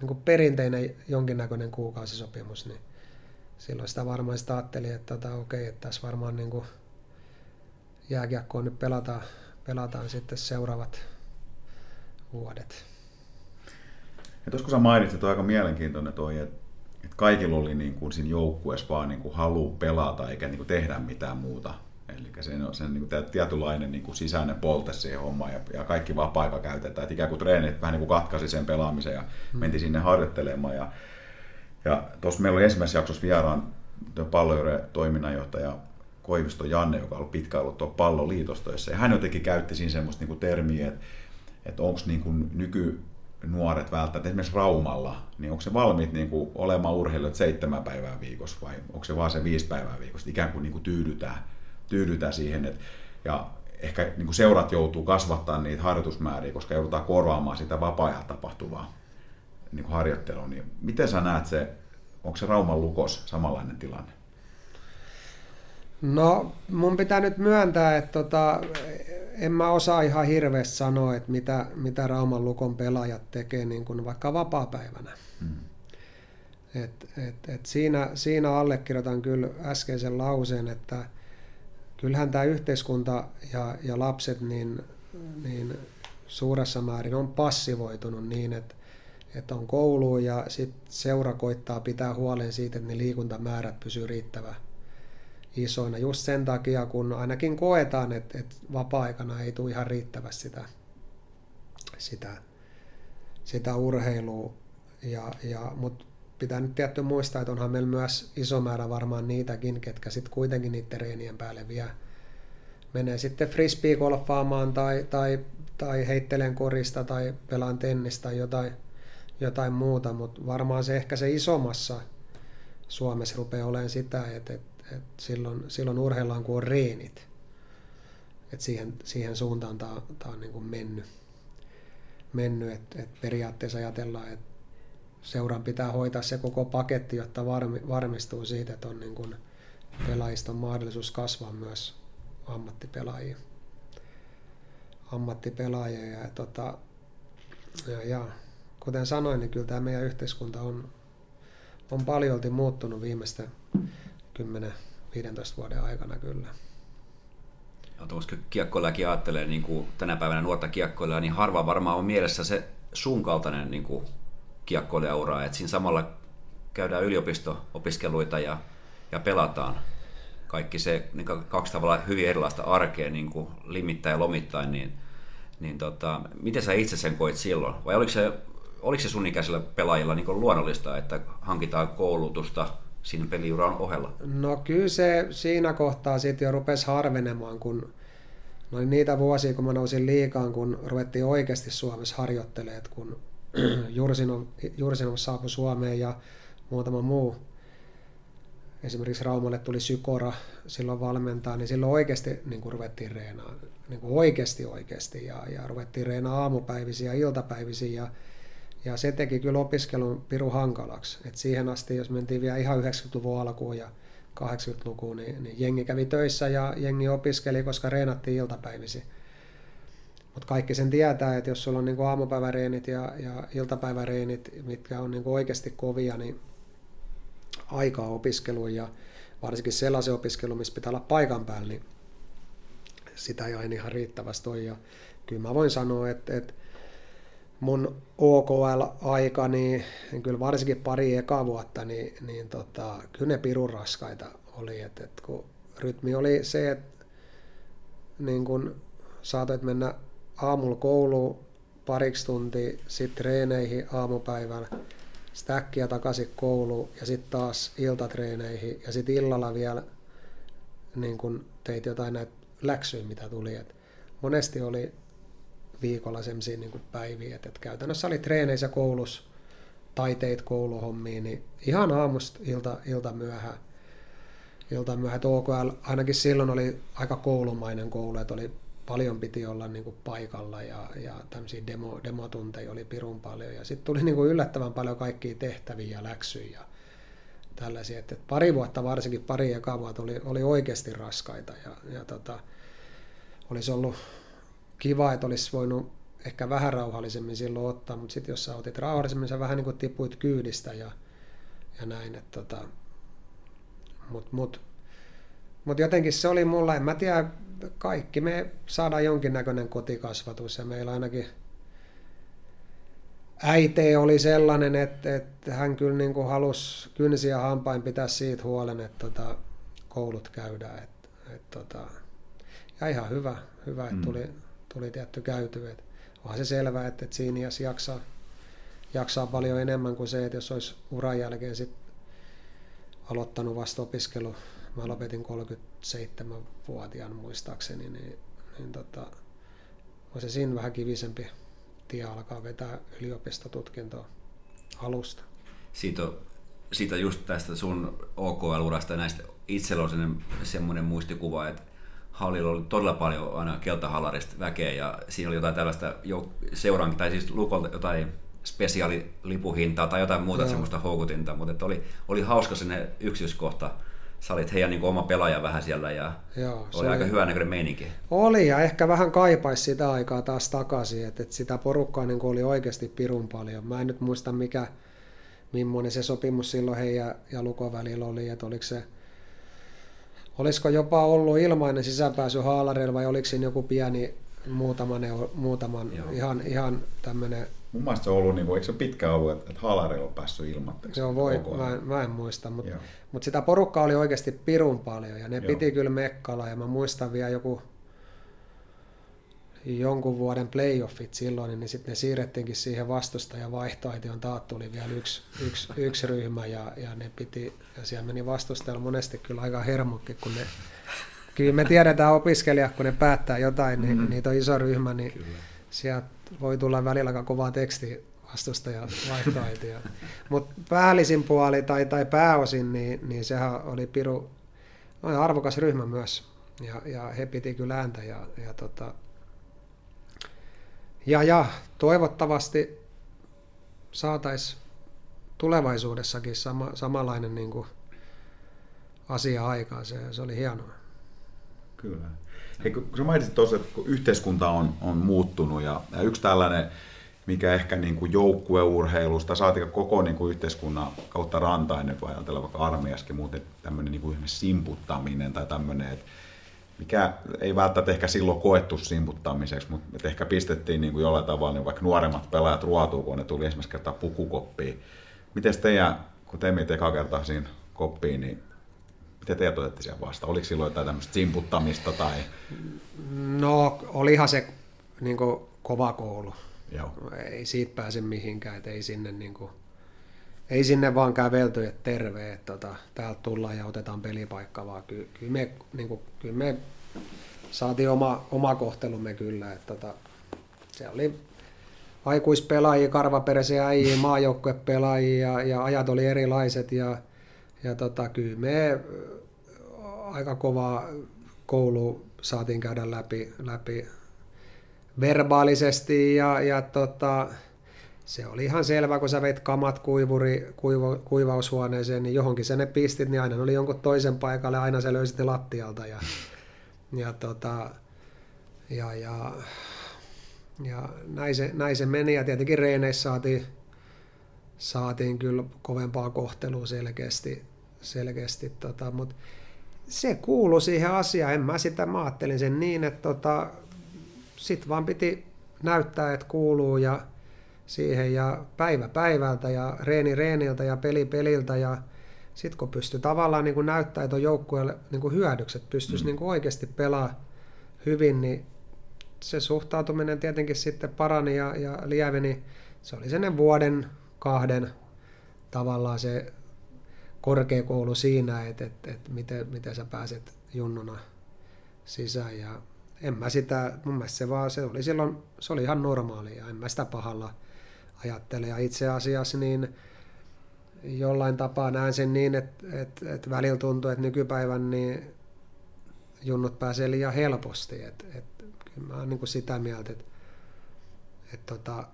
niin perinteinen jonkinnäköinen kuukausisopimus, niin silloin sitä varmaan sitä ajatteli, että tota, okei, että tässä varmaan niin jääkiekkoon nyt pelataan, pelataan sitten seuraavat vuodet. Ja tuossa kun sä mainitsit, on aika mielenkiintoinen toi, että, että kaikilla oli niin kuin siinä joukkueessa vaan niin kuin halu pelata eikä niin kuin tehdä mitään muuta. Eli se on sen niin kuin tietynlainen niin kuin sisäinen polte siihen hommaan ja, ja kaikki vapaa-aika käytetään. Että ikään kuin treenit vähän niin kuin katkaisi sen pelaamisen ja mm. menti sinne harjoittelemaan. Ja, ja tuossa meillä oli ensimmäisessä jaksossa vieraan pallojuuden toiminnanjohtaja Koivisto Janne, joka on ollut pitkään ollut tuolla palloliitostoissa. Ja hän jotenkin käytti siinä semmoista niin kuin termiä, että, että onko niin kuin nyky nuoret välttämättä, esimerkiksi Raumalla, niin onko se valmiit niin kuin olemaan urheilijat seitsemän päivää viikossa vai onko se vaan se viisi päivää viikossa, ikään kuin, niin kuin tyydytään, tyydytään siihen, että, ja ehkä niin kuin seurat joutuu kasvattaa niitä harjoitusmääriä, koska joudutaan korvaamaan sitä vapaa tapahtuvaa niin kuin harjoittelua, niin miten sä näet se, onko se Rauman lukos samanlainen tilanne? No, mun pitää nyt myöntää, että tota, en mä osaa ihan hirveästi sanoa, että mitä, mitä Rauman Lukon pelaajat tekee niin kuin vaikka vapaa-päivänä. Hmm. Et, et, et siinä, siinä allekirjoitan kyllä äskeisen lauseen, että kyllähän tämä yhteiskunta ja, ja lapset niin, niin suuressa määrin on passivoitunut niin, että, että on koulu ja sit seura koittaa pitää huolen siitä, että ne liikuntamäärät pysyy riittävän isoina just sen takia, kun ainakin koetaan, että, että vapaa-aikana ei tule ihan riittävästi sitä, sitä, sitä urheilua. Ja, ja, Mutta pitää nyt tietty muistaa, että onhan meillä myös iso määrä varmaan niitäkin, ketkä sitten kuitenkin niiden treenien päälle vie. Menee sitten frisbee-golfaamaan tai, tai, tai heittelen korista tai pelaan tennistä tai jotain, jotain muuta, mutta varmaan se ehkä se isommassa Suomessa rupeaa olemaan sitä, että, että et silloin, silloin urheillaan, kun on reenit. Et siihen, siihen suuntaan tämä on niin kuin mennyt. mennyt että et periaatteessa ajatellaan, että seuran pitää hoitaa se koko paketti, jotta varmi, varmistuu siitä, että on niin kuin pelaajista mahdollisuus kasvaa myös ammattipelaajia. ammattipelaajia ja, tota, ja, ja kuten sanoin, niin kyllä tämä meidän yhteiskunta on, on paljolti muuttunut viimeisten 10-15 vuoden aikana kyllä. Ja koska kiekkoillakin ajattelee niin kuin tänä päivänä nuorta kiekkoilla, niin harva varmaan on mielessä se sun kaltainen niin kuin kiekkoilijaura, että siinä samalla käydään yliopisto-opiskeluita ja, ja pelataan. Kaikki se niin kaksi tavalla hyvin erilaista arkea niin kuin limittäin ja lomittain, niin, niin tota, miten sä itse sen koit silloin? Vai oliko se, oliko se sun ikäisillä pelaajilla niin luonnollista, että hankitaan koulutusta, siinä peliuran ohella? No kyllä se siinä kohtaa sitten jo rupesi harvenemaan, kun no niitä vuosia, kun mä nousin liikaan, kun ruvettiin oikeasti Suomessa harjoittelemaan, kun [clears throat] Jursinov, saapui Suomeen ja muutama muu esimerkiksi Raumalle tuli Sykora silloin valmentaa, niin silloin oikeasti niin kuin ruvettiin reenaa, niin kuin oikeasti oikeasti, ja, ja ruvettiin reenaa aamupäivisiä ja iltapäivisiä, ja, ja se teki kyllä opiskelun piru hankalaksi. Et siihen asti, jos mentiin vielä ihan 90-luvun alkuun ja 80-lukuun, niin, niin jengi kävi töissä ja jengi opiskeli, koska reenattiin iltapäivisiä. Mutta kaikki sen tietää, että jos sulla on niinku aamupäiväreenit ja, ja iltapäiväreenit, mitkä on niinku oikeasti kovia, niin aikaa opiskeluun ja varsinkin sellaisen opiskelun, missä pitää olla paikan päällä, niin sitä ei aina ihan riittävästi ole. Ja kyllä mä voin sanoa, että, että mun OKL-aika, niin, niin kyllä varsinkin pari eka vuotta, niin, niin tota, kyllä ne pirun raskaita oli. että että kun rytmi oli se, että niin kun saatoit mennä aamulla kouluun pariksi tuntia, sitten treeneihin aamupäivällä, sitten äkkiä takaisin kouluun ja sitten taas iltatreeneihin ja sitten illalla vielä niin kun teit jotain näitä läksyjä, mitä tuli. Et monesti oli viikolla sellaisia niin päiviä, että käytännössä oli treeneissä koulussa tai teit kouluhommia, niin ihan aamusta ilta, ilta myöhään. Ilta myöhään. OKL ainakin silloin oli aika koulumainen koulu, että oli paljon piti olla niin kuin paikalla ja, ja tämmöisiä demo, demotunteja oli pirun paljon. Ja sitten tuli niin kuin yllättävän paljon kaikkia tehtäviä ja läksyjä ja tällaisia. Et, et pari vuotta, varsinkin pari eka vuotta oli, oli oikeasti raskaita ja, ja tota, olisi ollut kiva, että olisi voinut ehkä vähän rauhallisemmin silloin ottaa, mutta sitten jos sä otit rauhallisemmin, sä vähän niin kuin tipuit kyydistä ja, ja näin. Että tota, mutta mut, mut jotenkin se oli mulla, en mä tiedä, kaikki me saadaan jonkinnäköinen kotikasvatus ja meillä ainakin äite oli sellainen, että, että hän kyllä niin kuin halusi kynsiä hampain pitää siitä huolen, että tota, koulut käydään. Että, että, tota, ja ihan hyvä, hyvä että mm. Tuli, tietty käyty. Että onhan se selvää, että, että siinä jaksaa, jaksaa paljon enemmän kuin se, että jos olisi uran jälkeen sit aloittanut vasta opiskelu mä lopetin 37-vuotiaan muistaakseni, niin, niin tota, on se siinä vähän kivisempi tie alkaa vetää yliopistotutkintoa alusta. Siitä, siitä just tästä sun OKL-urasta näistä itsellä on semmoinen muistikuva, että hallilla oli todella paljon aina keltahalarista väkeä ja siinä oli jotain tällaista seuraankin, tai siis lukolta jotain spesiaalilipuhintaa tai jotain muuta Joo. semmoista houkutinta, mutta oli, oli hauska sinne yksityiskohta sä olit heidän niin oma pelaaja vähän siellä ja Joo, oli, oli aika hyvä näköinen meininki. Oli ja ehkä vähän kaipaisi sitä aikaa taas takaisin, että, että sitä porukkaa niin oli oikeasti pirun paljon. Mä en nyt muista mikä, millainen se sopimus silloin heidän ja Lukon välillä oli, että oliko se Olisiko jopa ollut ilmainen sisäpääsy haalareilla vai oliko siinä joku pieni muutaman, muutaman ihan, ihan tämmöinen Mun mielestä se on ollut, niin kuin, eikö se pitkä ollut, että, että haalareilla on päässyt ilmatteeksi? Joo, voi, mä, en, mä en muista, mutta, mutta sitä porukkaa oli oikeasti pirun paljon ja ne Joo. piti kyllä mekkala ja mä muistan vielä joku jonkun vuoden playoffit silloin, niin sitten ne siirrettiinkin siihen vastustajan vaihtoehtoon. Taat tuli vielä yksi, yksi, yksi ryhmä ja, ja, ne piti, ja siellä meni vastustajalla monesti kyllä aika hermokki, kun ne kyllä me tiedetään opiskelijat, kun ne päättää jotain, niin mm-hmm. niitä on iso ryhmä, niin kyllä. sieltä voi tulla välillä aika kovaa teksti vastustaja vaihtoehtoja. Mutta päällisin puoli tai, tai pääosin, niin, niin sehän oli Piru arvokas ryhmä myös. Ja, ja he piti kyllä ääntä. Ja, ja, tota, ja, ja toivottavasti saataisiin tulevaisuudessakin sama, samanlainen niin kuin asia aikaan. Se, se oli hienoa. Kyllä. Hei, kun sä mainitsit tuossa, että kun yhteiskunta on, on muuttunut ja, ja yksi tällainen, mikä ehkä niin kuin joukkueurheilusta, saatika koko niin kuin yhteiskunnan kautta rantainen, kun ajatellaan vaikka armeijaskin muuten tämmöinen niin kuin simputtaminen tai tämmöinen, että mikä ei välttämättä ehkä silloin koettu simputtamiseksi, mutta ehkä pistettiin niin kuin jollain tavalla niin vaikka nuoremmat pelaajat ruotuun, kun ne tuli ensimmäistä kertaa pukukoppiin. Miten teidän, kun te menitte eka kertaa siinä koppiin, niin Miten te otettiin siellä vastaan? Oliko silloin jotain tämmöistä simputtamista? Tai... No, olihan se niin kuin, kova koulu. Joo. Ei siitä pääse mihinkään, että ei sinne, niin kuin, ei sinne vaan kävelty, että terve, että tota, täältä tullaan ja otetaan pelipaikka, vaan ky, kyllä me, niin kuin, kyllä me saatiin oma, oma kohtelumme kyllä. Että, tota, se oli aikuispelaajia, karvaperäisiä äijä, maajoukkuepelaajia ja, ja ajat oli erilaiset ja ja tota, kyllä me aika kova koulu saatiin käydä läpi, läpi verbaalisesti ja, ja tota, se oli ihan selvä, kun sä veit kamat kuivuri, kuiva, kuivaushuoneeseen, niin johonkin sen ne pistit, niin aina oli jonkun toisen paikalle, aina se löysit lattialta. Ja, ja, tota, ja, ja, ja näin, se, näin se meni, ja tietenkin reeneissä saatiin, saatiin kyllä kovempaa kohtelua selkeästi, selkeästi tota, mutta se kuului siihen asiaan, en mä sitä, mä ajattelin sen niin, että tota, sit vaan piti näyttää, että kuuluu ja siihen ja päivä päivältä ja reeni reeniltä ja peli peliltä ja sitten kun pystyy tavallaan niin näyttää, että on joukkueelle niin hyödykset, pystyisi mm. niin oikeasti pelaa hyvin, niin se suhtautuminen tietenkin sitten parani ja, ja lieveni. Se oli sen vuoden, kahden tavallaan se korkeakoulu siinä, että, että, että miten, miten sä pääset junnuna sisään. Ja en mä sitä, mun mielestä se vaan, se oli silloin, se oli ihan normaalia, en mä sitä pahalla ajattele. Ja itse asiassa niin jollain tapaa näen sen niin, että, että, että välillä tuntuu, että nykypäivän niin junnut pääsee liian helposti. Että, että kyllä mä oon niin sitä mieltä, että, että tota,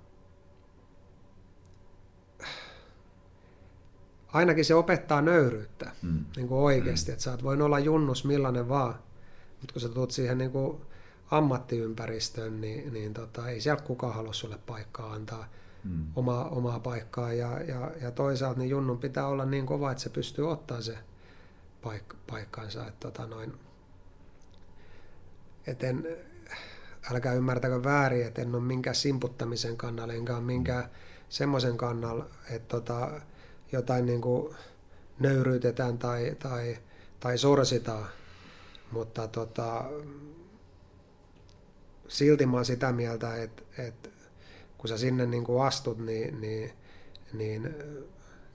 ainakin se opettaa nöyryyttä mm. niin kuin oikeasti, mm. että sä oot voin olla junnus millainen vaan, mutta kun sä tulet siihen niin kuin ammattiympäristöön, niin, niin tota, ei siellä kukaan halua sulle paikkaa antaa mm. omaa, omaa paikkaa ja, ja, ja toisaalta niin junnun pitää olla niin kova, että se pystyy ottaa se paik, paikkansa, että tota noin, et en, älkää ymmärtäkö väärin, että en ole minkään simputtamisen kannalla, enkä ole minkään mm. semmoisen kannalla, että tota, jotain niin kuin nöyryytetään tai, tai, tai sorsitaan. Mutta tota, silti mä oon sitä mieltä, että, että kun sä sinne niin kuin astut, niin, niin, niin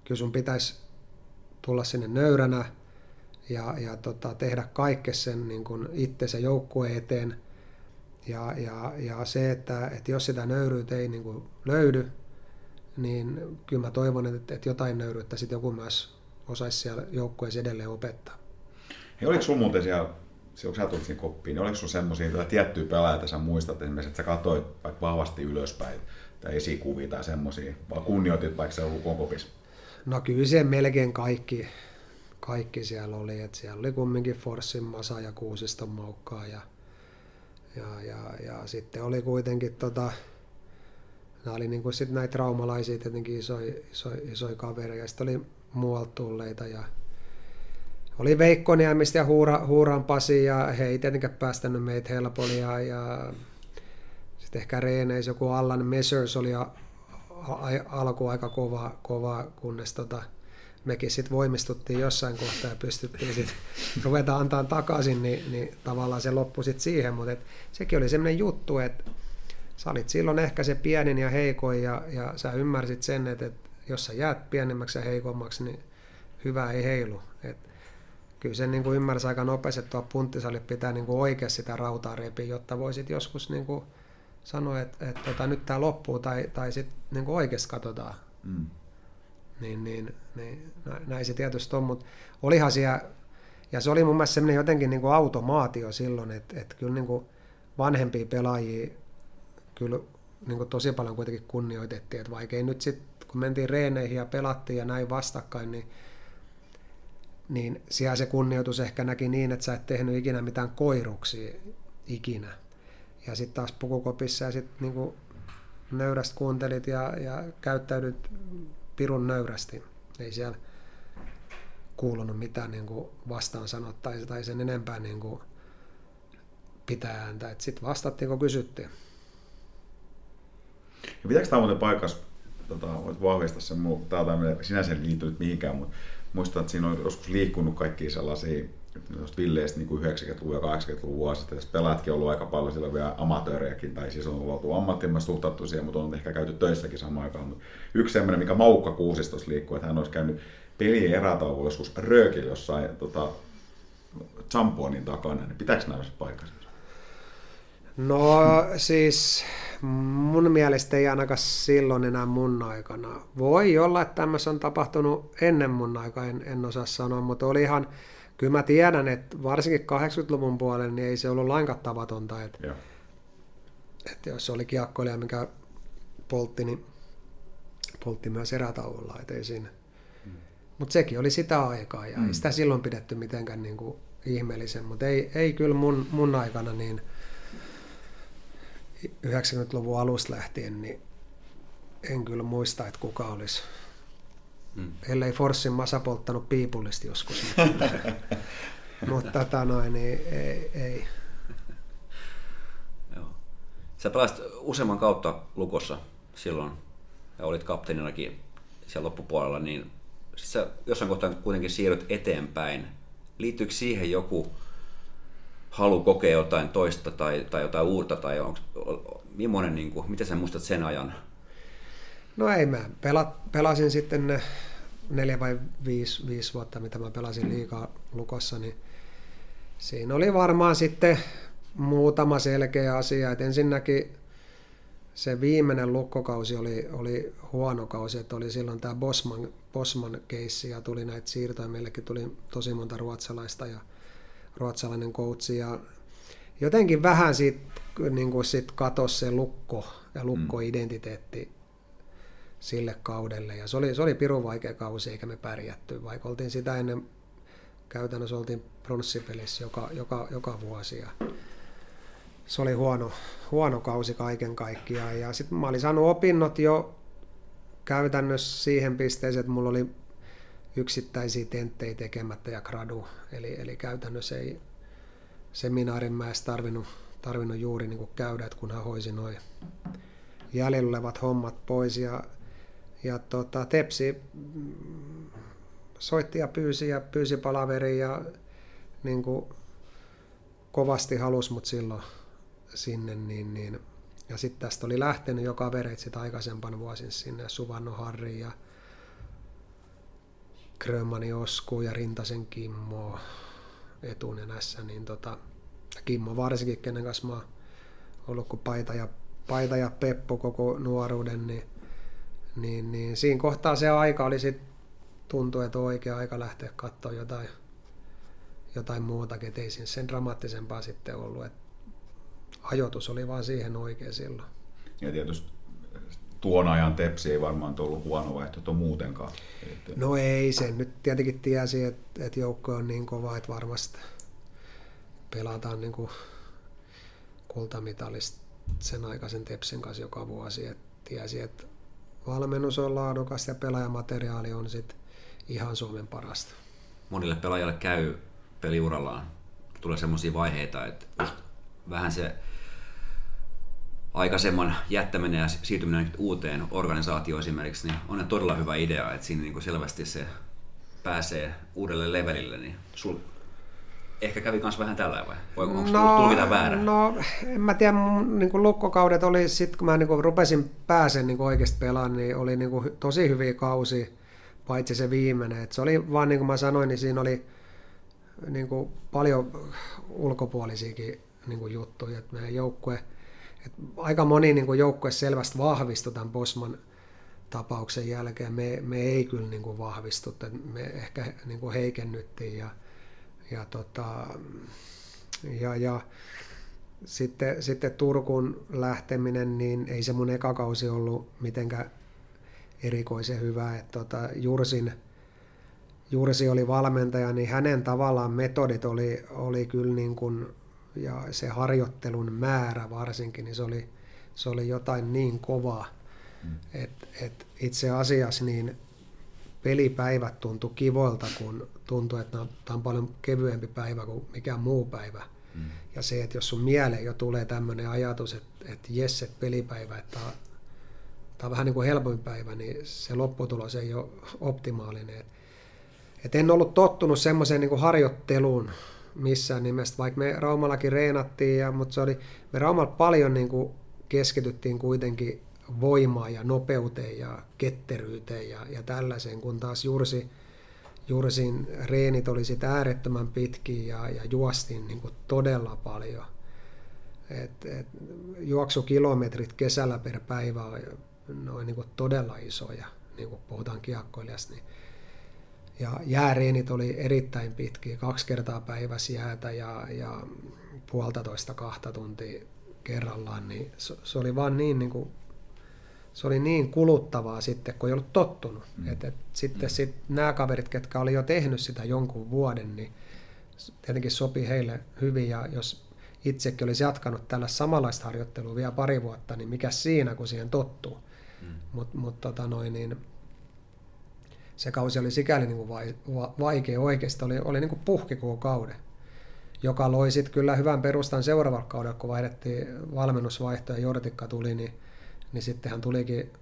kyllä sun pitäisi tulla sinne nöyränä ja, ja tota, tehdä kaikke sen niin kuin itsensä joukkueen eteen. Ja, ja, ja se, että, että jos sitä nöyryyttä ei niin kuin löydy, niin kyllä mä toivon, että, että jotain nöyryyttä sitten joku myös osaisi siellä joukkueessa edelleen opettaa. Hei, oliko sun muuten siellä, kun sä tulit koppiin, niin oliko sun semmoisia tiettyjä pelaajia, että sä muistat esimerkiksi, että sä katsoit vaikka vahvasti ylöspäin tai esikuvia tai semmoisia, vai kunnioitit vaikka se on kopissa? No kyllä se melkein kaikki, kaikki siellä oli, että siellä oli kumminkin Forssin Masa ja Kuusiston Moukkaa ja, ja, ja, ja sitten oli kuitenkin tota, nämä oli niin kuin sit näitä traumalaisia tietenkin isoja, isoja, isoja kavereja. Sitten oli muualta tulleita ja oli Veikko Niemistä ja Huura, Huuran Pasi ja he ei tietenkään päästänyt meitä helpolla ja, ja sitten ehkä reeneissä joku Allan Messers oli a, a, alku aika kova, kova kunnes tota, mekin sitten voimistuttiin jossain kohtaa ja pystyttiin sitten [laughs] ruveta antaa takaisin, niin, niin tavallaan se loppui sitten siihen, mutta et, sekin oli semmoinen juttu, että sä olit silloin ehkä se pienin ja heikoin ja, ja sä ymmärsit sen, että, että jos sä jäät pienemmäksi ja heikommaksi, niin hyvä ei heilu. Kyllä sen niin kuin ymmärsi aika nopeasti, että tuo punttisalit pitää niin kuin oikeasti sitä rautaa repiä, jotta voisit joskus niin kuin sanoa, että, että tota, nyt tämä loppuu tai, tai sitten niin oikeasti katsotaan. Mm. Niin, niin, niin, näin se tietysti on, mutta olihan siellä, ja se oli mun mielestä semmoinen jotenkin niin kuin automaatio silloin, että, että kyllä niin kuin vanhempia pelaajia kyllä niin kuin tosi paljon kuitenkin kunnioitettiin, että vaikka nyt sitten, kun mentiin reeneihin ja pelattiin ja näin vastakkain, niin, niin siellä se kunnioitus ehkä näki niin, että sä et tehnyt ikinä mitään koiruksia ikinä. Ja sitten taas pukukopissa ja sitten niin nöyrästi kuuntelit ja, ja käyttäydyt pirun nöyrästi. Ei siellä kuulunut mitään niin kuin vastaan sanottaisi tai sen enempää niin kuin pitää ääntä. Sitten vastattiin, kun kysyttiin. Ja pitääkö tämä muuten paikassa, tota, voit vahvistaa sen, tämä on sinänsä liittyy nyt mihinkään, mutta muistan, että siinä on joskus liikkunut kaikki sellaisia villeistä niin 90-luvun ja 80-luvun vuosit, että pelaatkin on ollut aika paljon siellä vielä amatöörejäkin, tai siis on oltu ammattimaisesti suhtauttu siihen, mutta on ehkä käyty töissäkin samaan aikaan. Mutta yksi semmoinen, mikä Maukka Kuusistossa liikkuu, että hän olisi käynyt pelien erätauolla joskus röökillä jossain tota, Champonin takana, niin pitääkö nämä paikkansa? No siis mun mielestä ei ainakaan silloin enää mun aikana. Voi olla, että tämmöistä on tapahtunut ennen mun aikaa, en, en osaa sanoa, mutta oli ihan, kyllä mä tiedän, että varsinkin 80-luvun puolella niin ei se ollut lainkaan tavatonta, että, Joo. että jos oli kiekkoilija, mikä poltti, niin poltti myös erätauolla, että ei siinä. Mutta sekin oli sitä aikaa ja mm. ei sitä silloin pidetty mitenkään niin kuin ihmeellisen, mutta ei, ei kyllä mun, mun aikana niin 90-luvun alusta lähtien, niin en kyllä muista, että kuka olisi, mm. ellei Forssin Masa polttanut piipullisesti joskus. Mutta, [laughs] tätä noin, niin ei. ei. [laughs] Joo. Sä pelasit useamman kautta lukossa silloin ja olit kapteeninakin siellä loppupuolella, niin sä jossain kohtaa kuitenkin siirryt eteenpäin. Liittyykö siihen joku halu kokea jotain toista tai, tai jotain uutta, tai onko, millainen, niin kuin, miten sä muistat sen ajan? No ei, mä. Pela, pelasin sitten ne neljä vai viisi, viisi vuotta, mitä mä pelasin liikaa lukossa, niin siinä oli varmaan sitten muutama selkeä asia, että ensinnäkin se viimeinen lukkokausi oli, oli huono kausi, että oli silloin tämä Bosman, Bosman keissi ja tuli näitä siirtoja, meillekin tuli tosi monta ruotsalaista ja ruotsalainen coachi ja jotenkin vähän siitä niin kuin sit katosi se lukko ja lukkoidentiteetti sille kaudelle. Ja se oli, se oli pirun vaikea kausi eikä me pärjätty, vaikka oltiin sitä ennen käytännössä oltiin pronssipelissä joka, joka, joka vuosi. Ja se oli huono, huono kausi kaiken kaikkiaan. Ja sitten mä olin saanut opinnot jo käytännössä siihen pisteeseen, että mulla oli yksittäisiä tenttejä tekemättä ja gradu. Eli, eli käytännössä ei seminaarin mä edes tarvinnut, tarvinnut juuri niin käydä, että kunhan hoisi noin jäljellä olevat hommat pois. Ja, ja tota, Tepsi soitti ja pyysi ja pyysi palaveri ja niin kuin kovasti halus mut silloin sinne, niin, niin ja sitten tästä oli lähtenyt jo kavereita sit aikaisempana vuosin sinne, Suvanno Harri ja Grönmani Osku ja Rintasen Kimmo etunenässä, niin tota, Kimmo varsinkin, kenen kanssa mä ollut kuin paita ja, paita ja Peppo koko nuoruuden, niin, niin, niin siinä kohtaa se aika oli sitten tuntui, että on oikea aika lähteä katsoa jotain, jotain muutakin, että ei siinä sen dramaattisempaa sitten ollut, että ajoitus oli vaan siihen oikein silloin. Ja tietysti tuon ajan Tepsi ei varmaan ollut huono vaihtoehto muutenkaan. No ei, se nyt tietenkin tiesi, että, että joukko on niin kova, että varmasti pelataan niin kuin kultamitalista sen aikaisen Tepsin kanssa joka vuosi. Että tiesi, että valmennus on laadukas ja pelaajamateriaali on sit ihan Suomen parasta. Monille pelaajalle käy peliurallaan. Tulee semmoisia vaiheita, että just vähän se aikaisemman jättäminen ja siirtyminen uuteen organisaatioon esimerkiksi, niin on todella hyvä idea, että siinä niin kuin selvästi se pääsee uudelle levelille, niin sul ehkä kävi myös vähän tällä vai? Vai onko no, tulkita väärä? No, en mä tiedä, mun niin kuin lukkokaudet oli sitten, kun mä niin kuin rupesin pääsen niin oikeasti pelaamaan, niin oli niin kuin tosi hyviä kausi, paitsi se viimeinen. Et se oli vaan niin kuin mä sanoin, niin siinä oli niin kuin paljon ulkopuolisiakin niin kuin juttuja, että meidän joukkue, että aika moni niin kuin joukkue selvästi vahvistui tämän Bosman tapauksen jälkeen. Me, me ei kyllä niin kuin me ehkä niin kuin heikennyttiin ja, ja, tota, ja, ja sitten, sitten Turkuun lähteminen, niin ei se mun eka kausi ollut mitenkään erikoisen hyvä. Että tota, Jursin, Jursi oli valmentaja, niin hänen tavallaan metodit oli, oli kyllä niin kuin ja se harjoittelun määrä varsinkin, niin se oli, se oli jotain niin kovaa, mm. että et itse asiassa niin pelipäivät tuntui kivoilta, kun tuntui, että tämä on paljon kevyempi päivä kuin mikään muu päivä. Mm. Ja se, että jos sun mieleen jo tulee tämmöinen ajatus, että, että jes, että pelipäivä, että tämä, on vähän niin kuin helpoin päivä, niin se lopputulos ei ole optimaalinen. Et, et en ollut tottunut semmoiseen niin harjoitteluun, missään nimessä, vaikka me Raumallakin reenattiin, ja, mutta se oli, me Raumalla paljon niin kuin keskityttiin kuitenkin voimaan ja nopeuteen ja ketteryyteen ja, ja tällaiseen, kun taas Jursi, Jursin reenit oli sitä äärettömän pitkiä ja, ja juostiin niin kuin todella paljon. Et, et, juoksukilometrit kesällä per päivä on noin niin todella isoja, niin kuin puhutaan kiekkoilijasta. Niin. Ja jääreenit oli erittäin pitkiä, kaksi kertaa päivässä jäätä ja, ja puolitoista kahta tuntia kerrallaan, niin se, se oli vaan niin, niin kuin, se oli niin kuluttavaa sitten, kun ei ollut tottunut. Mm. Et, et, sitten mm. sit, nämä kaverit, ketkä oli jo tehnyt sitä jonkun vuoden, niin tietenkin sopi heille hyvin, ja jos itsekin olisi jatkanut tällä samanlaista harjoittelua vielä pari vuotta, niin mikä siinä, kun siihen tottuu. Mm. Mutta mut, tota niin, se kausi oli sikäli niin kuin vai, va, vaikea oikeasti, oli, oli niin kuin puhki koko kauden, joka loi sitten kyllä hyvän perustan seuraavalla kaudella, kun vaihdettiin valmennusvaihto ja Jortikka tuli, niin, niin sittenhän tulikin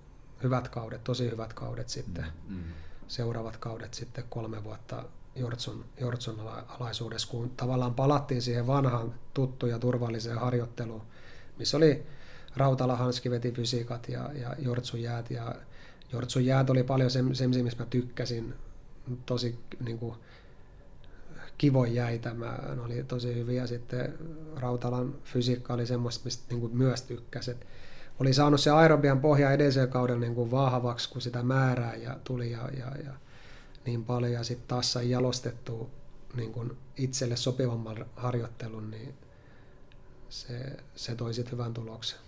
hyvät kaudet, tosi hyvät kaudet sitten, mm, mm. seuraavat kaudet sitten kolme vuotta Jortson, Jortson alaisuudessa, kun tavallaan palattiin siihen vanhaan tuttuun ja turvalliseen harjoitteluun, missä oli Rautala Hanski veti fysiikat ja, ja Jortsun jäät. Ja Jortsun jäät oli paljon se, se missä mä tykkäsin, tosi niin kuin, kivoin jäitä, mä, ne oli tosi hyviä. Sitten Rautalan fysiikka oli semmoista, mistä niin kuin myös tykkäsin. Oli saanut se aerobian pohja edellisen kauden niin kuin vahvaksi, kun sitä määrää ja tuli ja, ja, ja niin paljon ja sitten taas sai jalostettua niin kun itselle sopivamman harjoittelun, niin se, se toi sitten hyvän tuloksen.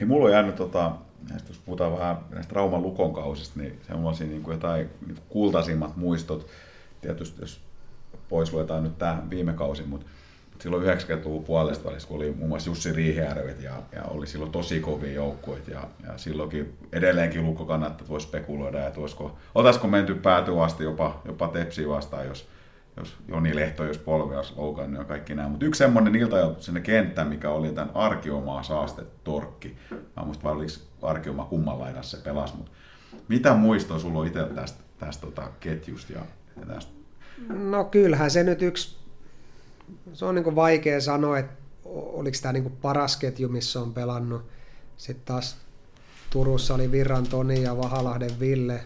Hei, mulla on jäänyt, tota, näistä, jos puhutaan vähän näistä Rauman lukon kausista, niin semmoisia niin kuin jotain niin kuin kultaisimmat muistot. Tietysti jos pois luetaan nyt tämä viime kausi, mutta silloin 90-luvun puolesta välissä, kun oli muun muassa Jussi Riihijärvet ja, ja oli silloin tosi kovia joukkueita ja, ja silloinkin edelleenkin lukko kannattaa, että voi spekuloida, että olisiko, oltaisiko menty päätyä asti jopa, jopa Tepsiä vastaan, jos, jos Joni Lehto, jos polvi olisi loukannut ja kaikki nämä. Mutta yksi semmoinen ilta sinne kenttään, mikä oli tämän Arkiomaa saaste torkki. Mä muistan vaan, oliko Arkiomaa kumman laidassa se pelasi, mutta mitä muistoa sulla on itse tästä, tästä tota ketjusta ja, ja tästä? No kyllähän se nyt yksi se on niin vaikea sanoa, että oliko tämä niin paras ketju, missä on pelannut. Sitten taas Turussa oli Virran Toni ja Vahalahden Ville.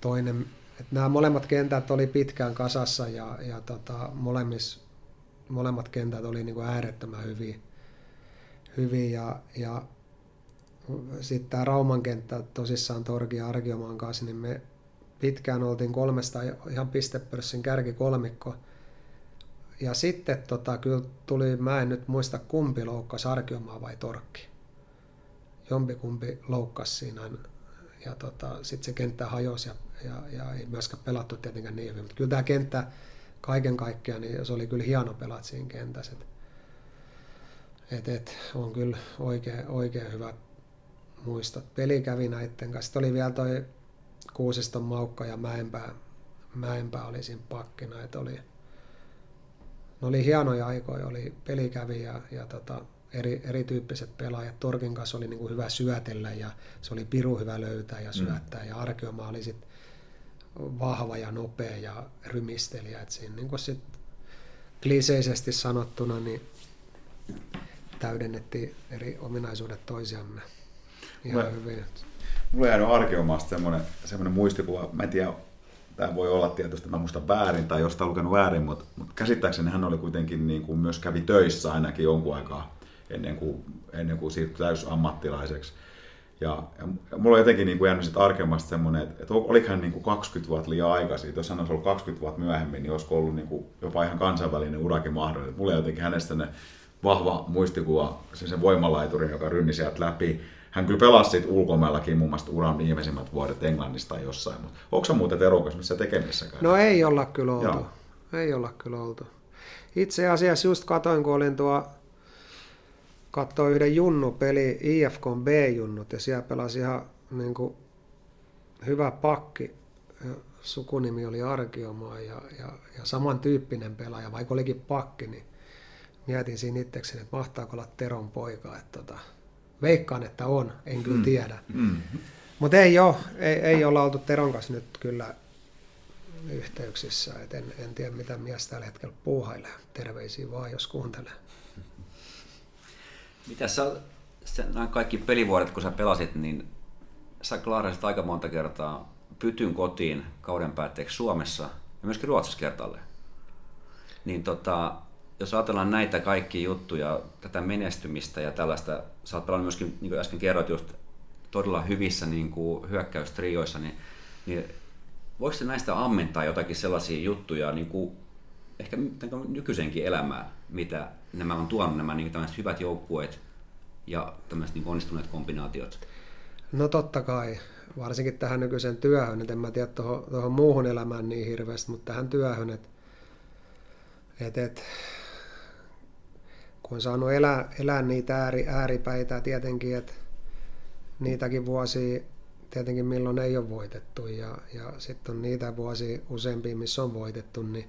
Toinen, että nämä molemmat kentät oli pitkään kasassa ja, ja tota, molemmis, molemmat kentät oli niin äärettömän hyviä. hyviä ja, ja sitten tämä Rauman kenttä tosissaan Torgi ja Argiomaan kanssa, niin me pitkään oltiin kolmesta ihan pistepörssin kärkikolmikko – ja sitten tota, kyllä tuli, mä en nyt muista kumpi loukkasi Arkiomaa vai Torkki. Jompikumpi loukkasi siinä ja tota, sitten se kenttä hajosi ja, ja, ja, ei myöskään pelattu tietenkään niin hyvin. Mutta kyllä tämä kenttä kaiken kaikkiaan, niin se oli kyllä hieno pelat siinä kentässä. Et, et, et, on kyllä oikein, oikein hyvät muistot. Peli kävi näiden kanssa. Sitten oli vielä toi Kuusiston Maukka ja Mäenpää, Mäenpää oli siinä pakkina, että oli, ne oli hienoja aikoja, oli pelikävi ja, ja tota, eri, erityyppiset pelaajat. Torkin kanssa oli niin kuin hyvä syötellä ja se oli piru hyvä löytää ja mm. syöttää. Mm. Ja Arkeoma oli sit vahva ja nopea ja rymistelijä. Et siinä niin sit kliseisesti sanottuna niin täydennettiin eri ominaisuudet toisiamme ihan mulla, hyvin. Mulla on jäänyt Arkeomasta semmoinen, semmoinen muistikuva, mä en tiedä tämä voi olla tietysti, mä muistan väärin tai jostain lukenut väärin, mutta, mutta käsittääkseni hän oli kuitenkin niin kuin myös kävi töissä ainakin jonkun aikaa ennen kuin, ennen kuin siirtyi täysammattilaiseksi. Ja, ja, mulla on jotenkin niin kuin jäänyt sitten arkemasta semmoinen, että, että oliko hän niin kuin 20 vuotta liian aikaisin. Jos hän olisi ollut 20 vuotta myöhemmin, niin olisiko ollut niin kuin jopa ihan kansainvälinen urakin mahdollinen. Mulla on jotenkin hänestä vahva muistikuva, sen, sen voimalaituri, joka rynni sieltä läpi hän kyllä pelasi siitä ulkomaillakin muun muassa uran viimeisimmät vuodet Englannista tai jossain, mutta onko se muuten terokas missä tekemissäkään? No ei olla kyllä oltu. Joo. Ei olla kyllä oltu. Itse asiassa just katoin, kun olin tuo katsoin yhden junnu-peli, IFK B-junnut, ja siellä pelasi ihan niin kuin, hyvä pakki. Sukunimi oli Arkiomaa ja, ja, ja samantyyppinen pelaaja, vaikka olikin pakki, niin mietin siinä itsekseni, että mahtaako olla Teron poika. Että tota, Veikkaan, että on, en kyllä mm. tiedä. Mm. Mutta ei ole, ei, ei olla oltu Teron kanssa nyt kyllä yhteyksissä. Et en, en tiedä, mitä mies tällä hetkellä puuhailee. Terveisiä vaan, jos kuuntelee. Mitä sä, nämä kaikki pelivuodet, kun sä pelasit, niin sä klaarasit aika monta kertaa pytyn kotiin kauden päätteeksi Suomessa ja myöskin Ruotsissa kertalle. Niin tota, jos ajatellaan näitä kaikkia juttuja, tätä menestymistä ja tällaista, sä oot pelannut myöskin, niin kuin äsken kerroit, just todella hyvissä niin kuin hyökkäystrioissa, niin, niin voiko se näistä ammentaa jotakin sellaisia juttuja niin kuin ehkä nykyisenkin elämään, mitä nämä on tuonut, nämä niin hyvät joukkueet ja tämmöiset niin onnistuneet kombinaatiot? No totta kai, varsinkin tähän nykyiseen työhön, että en mä tiedä tuohon, tuohon muuhun elämään niin hirveästi, mutta tähän työhön, että et, et, kun on saanut elää, elää niitä ääri, ääripäitä tietenkin, että niitäkin vuosia tietenkin milloin ei ole voitettu ja, ja sitten on niitä vuosia useampia, missä on voitettu, niin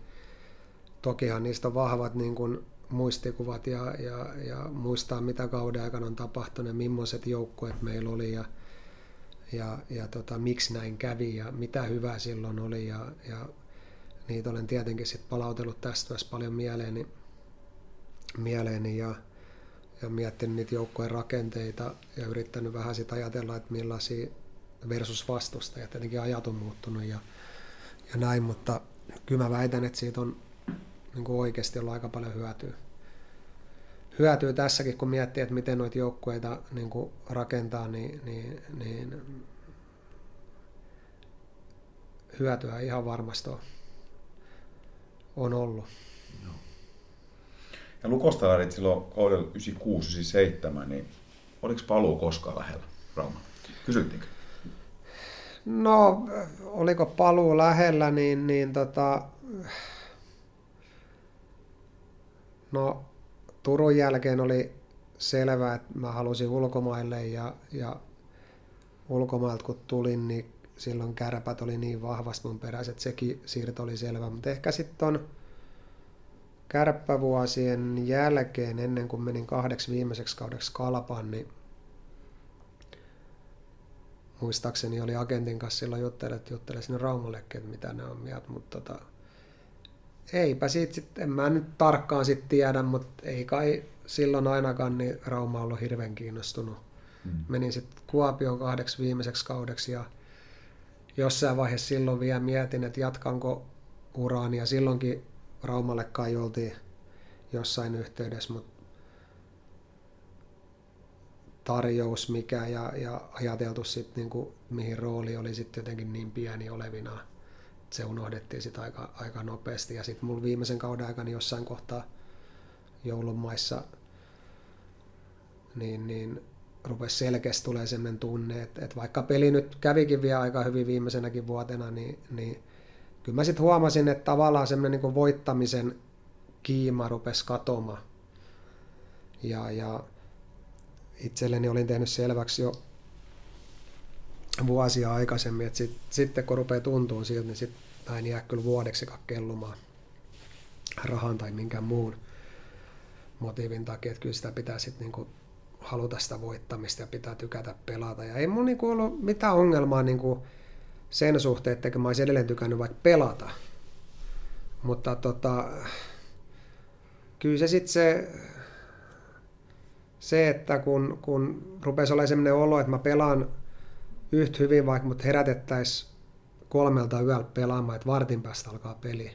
tokihan niistä on vahvat niin kuin muistikuvat ja, ja, ja muistaa mitä kauden aikana on tapahtunut millaiset joukkueet meillä oli ja, ja, ja tota, miksi näin kävi ja mitä hyvää silloin oli ja, ja niitä olen tietenkin sit palautellut tästä myös paljon mieleeni, mieleeni ja, ja miettinyt niitä joukkojen rakenteita ja yrittänyt vähän sitä ajatella, että millaisia versus vastusta ja tietenkin ajat on muuttunut ja, ja näin, mutta kyllä mä väitän, että siitä on niin kuin oikeasti ollut aika paljon hyötyä. Hyötyä tässäkin, kun miettii, että miten noita joukkueita niin kuin rakentaa, niin, niin, niin hyötyä ihan varmasti on, on ollut. Ja Lukosta lähdit silloin kaudella 96-97, niin oliko paluu koskaan lähellä Rauma? Kysyttiinkö? No, oliko paluu lähellä, niin, niin tota, no Turun jälkeen oli selvää, että mä halusin ulkomaille ja, ja ulkomailta kun tulin, niin silloin kärpät oli niin vahvasti mun perässä, että sekin siirto oli selvä. Mutta ehkä sitten on kärppävuosien jälkeen, ennen kuin menin kahdeksi viimeiseksi kaudeksi kalpaan, niin muistaakseni oli agentin kanssa silloin juttele, että juttele sinne Raumallekin, että mitä ne on mieltä, mutta tota, eipä siitä sitten, en mä nyt tarkkaan sitten tiedä, mutta ei kai silloin ainakaan niin Rauma ollut hirveän kiinnostunut. Mm. Menin sitten Kuopioon kahdeksi viimeiseksi kaudeksi ja jossain vaiheessa silloin vielä mietin, että jatkanko uraani ja silloinkin Raumalle kai oltiin jossain yhteydessä, mutta tarjous mikä ja, ja ajateltu sitten niin mihin rooli oli sitten jotenkin niin pieni olevina. Se unohdettiin sitten aika, aika nopeasti ja sitten mulla viimeisen kauden aikana jossain kohtaa joulumaissa niin, niin rupesi selkeästi tulee sellainen tunne, että, että vaikka peli nyt kävikin vielä aika hyvin viimeisenäkin vuotena, niin, niin kyllä mä sitten huomasin, että tavallaan semmoinen niin voittamisen kiima rupesi katoamaan. Ja, ja itselleni olin tehnyt selväksi jo vuosia aikaisemmin, että sit, sitten kun rupeaa tuntua siltä, niin sitten en jää kyllä vuodeksi kellumaan rahan tai minkään muun motiivin takia, että kyllä sitä pitää sitten niinku haluta sitä voittamista ja pitää tykätä pelata. Ja ei mun niinku ollut mitään ongelmaa niinku sen suhteen, että mä olisin edelleen tykännyt vaikka pelata. Mutta tota, kyllä se sitten se, se, että kun, kun rupesi olemaan sellainen olo, että mä pelaan yhtä hyvin, vaikka mut herätettäisiin kolmelta yöllä pelaamaan, että vartin päästä alkaa peli,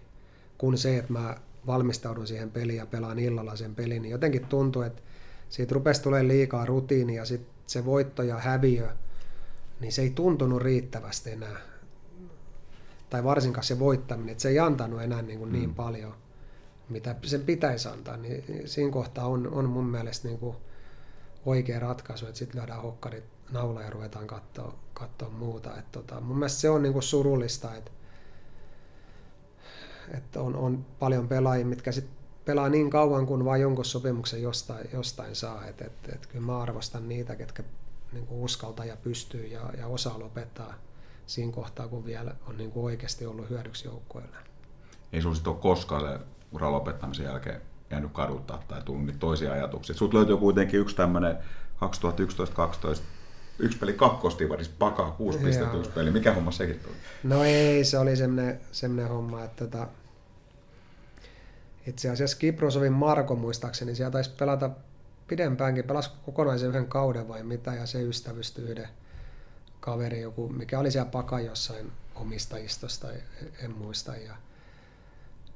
kun se, että mä valmistaudun siihen peliin ja pelaan illalla sen pelin, niin jotenkin tuntuu, että siitä rupesi tulemaan liikaa rutiini ja sitten se voitto ja häviö, niin se ei tuntunut riittävästi enää. Tai varsinkaan se voittaminen, että se ei antanut enää niin, kuin niin mm. paljon, mitä sen pitäisi antaa. Niin siinä kohtaa on, on mun mielestä niin kuin oikea ratkaisu, että sitten lyödään hokkarit naula ja ruvetaan katsoa, katsoa muuta. Et tota, mun mielestä se on niin kuin surullista, että, että on, on paljon pelaajia, mitkä sitten pelaa niin kauan kuin vain jonkun sopimuksen jostain, jostain saa. Et, et, et kyllä mä arvostan niitä, ketkä niin kuin uskaltaa ja pystyy ja, ja osaa lopettaa siinä kohtaa, kun vielä on niin kuin oikeasti ollut hyödyksi joukkueelle. Ei sinulla sitten ole koskaan se uran lopettamisen jälkeen jäänyt kaduttaa tai tullut niitä toisia ajatuksia. Sut löytyy kuitenkin yksi tämmöinen 2011-2012 yksi peli kakkostivarissa, pakaa, kuusi pistettä yksi peli. Mikä homma sekin tuli? No ei, se oli semmoinen, semmoinen homma, että tota, itse asiassa Kiprosovin Marko muistaakseni, siellä taisi pelata pidempäänkin, pelasi kokonaisen yhden kauden vai mitä, ja se ystävystyi yhden kaveri, joku, mikä oli siellä paka jossain omistajistosta, en muista. Ja,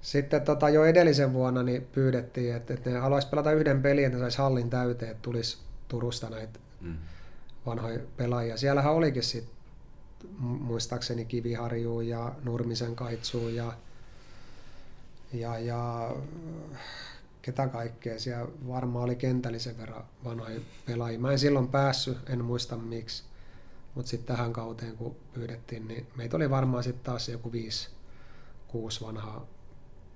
Sitten tota, jo edellisen vuonna niin pyydettiin, että, että ne haluaisi pelata yhden pelin, että saisi hallin täyteen, että tulisi Turusta näitä mm. Vanhoja pelaajia. Siellähän olikin sitten muistaakseni Kiviharju ja Nurmisen Kaitsu ja, ja, ja ketä kaikkea. Siellä varmaan oli kentällisen verran vanhoja pelaajia. Mä en silloin päässyt, en muista miksi. Mutta sitten tähän kauteen, kun pyydettiin, niin meitä oli varmaan sitten taas joku viisi, kuusi vanhaa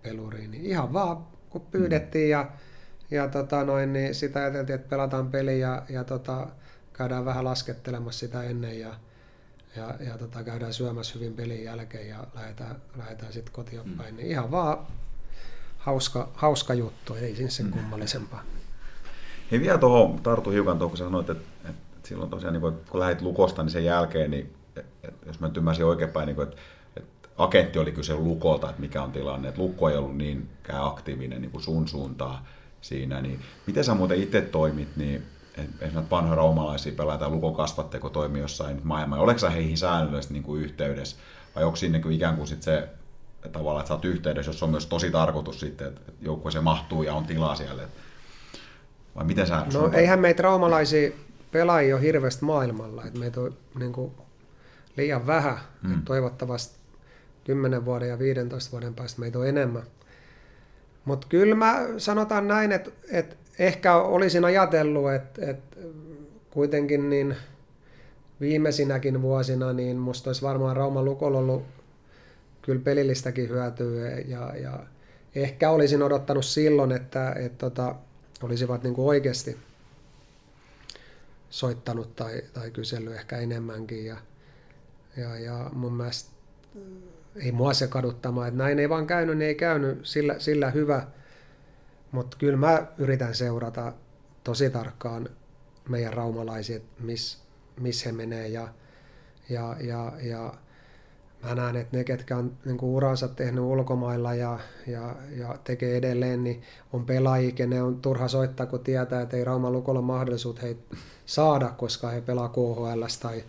peluriin. Niin ihan vaan, kun pyydettiin ja, ja tota noin, niin sitä ajateltiin, että pelataan peli ja, ja tota, käydään vähän laskettelemassa sitä ennen ja, ja, ja tota, käydään syömässä hyvin pelin jälkeen ja lähdetään, lähdetään sitten kotiin päin. Mm. Niin ihan vaan hauska, hauska juttu, ei siinä sen mm. kummallisempaa. Hei vielä tuohon, tartu hiukan tuohon, kun sä sanoit, että, että silloin tosiaan, niin kun lähdit Lukosta, niin sen jälkeen, niin, että, jos mä nyt ymmärsin oikeinpäin, niin että, että agentti oli kyse Lukolta, että mikä on tilanne, että Lukko ei ollut niinkään aktiivinen niin kuin sun suuntaan siinä, niin miten sä muuten itse toimit, niin esimerkiksi vanhoja raumalaisia pelaajia Lukon kasvatteko toimi jossain maailmalla, oletko sä heihin säännöllisesti niin kuin yhteydessä, vai onko siinä niin ikään kuin sit se tavallaan, että sä oot yhteydessä, jos on myös tosi tarkoitus sitten, että joukkueeseen mahtuu ja on tilaa siellä. Vai miten sä... No eihän meitä raumalaisia pelaajia ole hirveästi maailmalla, että meitä on niin kuin liian vähän. Mm. Toivottavasti 10 vuoden ja 15 vuoden päästä meitä on enemmän. Mutta kyllä mä sanotaan näin, että, että ehkä olisin ajatellut, että, että kuitenkin niin viimeisinäkin vuosina niin musta olisi varmaan Rauman Lukolla ollut kyllä pelillistäkin hyötyä ja, ja ehkä olisin odottanut silloin, että, että tota, olisivat niin kuin oikeasti soittanut tai, tai kysellyt ehkä enemmänkin ja, ja, ja mun mielestä ei mua se kaduttamaan, että näin ei vaan käynyt, niin ei käynyt sillä, sillä hyvä, mutta kyllä mä yritän seurata tosi tarkkaan meidän raumalaisia, missä mis he menee ja, ja, ja, ja mä näen, että ne, ketkä on niin kuin uransa tehnyt ulkomailla ja, ja, ja tekee edelleen, niin on pelaajia, ne on turha soittaa, kun tietää, että ei Rauma Lukolla mahdollisuutta heitä saada, koska he pelaa KHL tai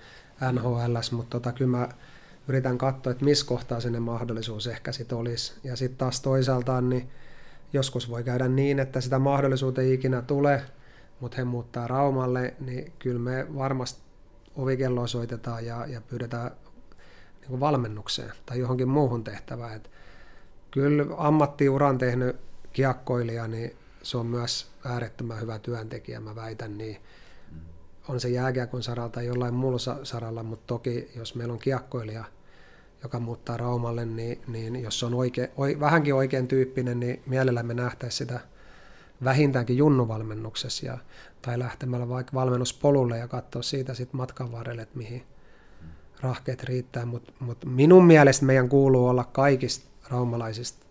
NHL, mutta tota, kyllä mä yritän katsoa, että missä kohtaa sinne mahdollisuus ehkä sitten olisi. Ja sitten taas toisaaltaan, niin joskus voi käydä niin, että sitä mahdollisuutta ei ikinä tule, mutta he muuttaa Raumalle, niin kyllä me varmasti ovikelloa soitetaan ja, ja pyydetään niin kuin valmennukseen tai johonkin muuhun tehtävään. Et kyllä ammattiuran tehnyt kiekkoilija, niin se on myös äärettömän hyvä työntekijä, mä väitän, niin on se jääkiekon saralla tai jollain muulla saralla, mutta toki jos meillä on kiekkoilija, joka muuttaa Raumalle, niin, niin jos on oike, o, vähänkin oikein tyyppinen, niin mielellämme nähtäisi sitä vähintäänkin junnuvalmennuksessa ja, tai lähtemällä vaikka valmennuspolulle ja katsoa siitä sitten matkan varrelle, että mihin, rahkeet riittää, mutta mut minun mielestä meidän kuuluu olla kaikista raumalaisista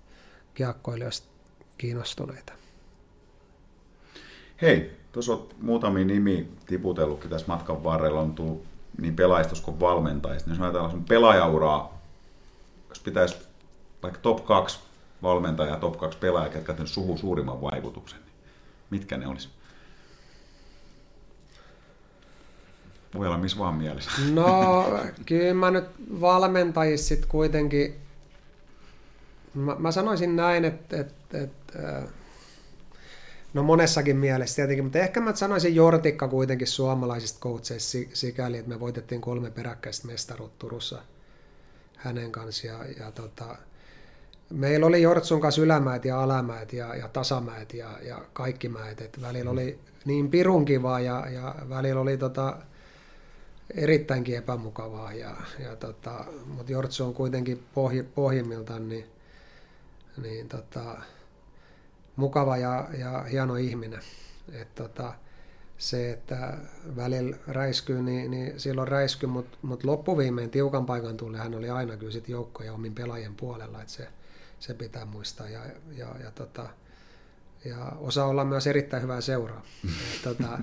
kiekkoilijoista kiinnostuneita. Hei, tuossa on muutamia nimi tiputellutkin tässä matkan varrella, on tullut niin pelaajista kuin valmentajista. Jos ajatellaan sun pelaajauraa, jos pitäisi vaikka top 2 valmentaja ja top 2 pelaaja, ketkä on suhu suurimman vaikutuksen, niin mitkä ne olisi? Voi olla missä vaan mielessä. No, kyllä mä nyt valmentajissa sitten kuitenkin, mä, mä sanoisin näin, että, että, että no monessakin mielessä tietenkin, mutta ehkä mä sanoisin Jortikka kuitenkin suomalaisista coacheista sikäli, että me voitettiin kolme peräkkäistä mestaruutta Turussa hänen kanssa ja, ja tota, meillä oli Jortsun kanssa ylämäet ja alamäet ja, ja tasamäet ja, ja kaikki mäet, että välillä oli niin pirun kivaa ja, ja välillä oli tota, erittäinkin epämukavaa, ja, ja tota, mutta Jortsu on kuitenkin pohj, pohjimmiltaan niin, niin tota, mukava ja, ja hieno ihminen. Et tota, se, että välillä räiskyy, niin, niin silloin räisky, mutta mut loppuviimein tiukan paikan tulee hän oli aina kyllä sit joukkoja omin pelaajien puolella, että se, se pitää muistaa. Ja, ja, ja, tota, ja osaa olla myös erittäin hyvää seuraa. tota,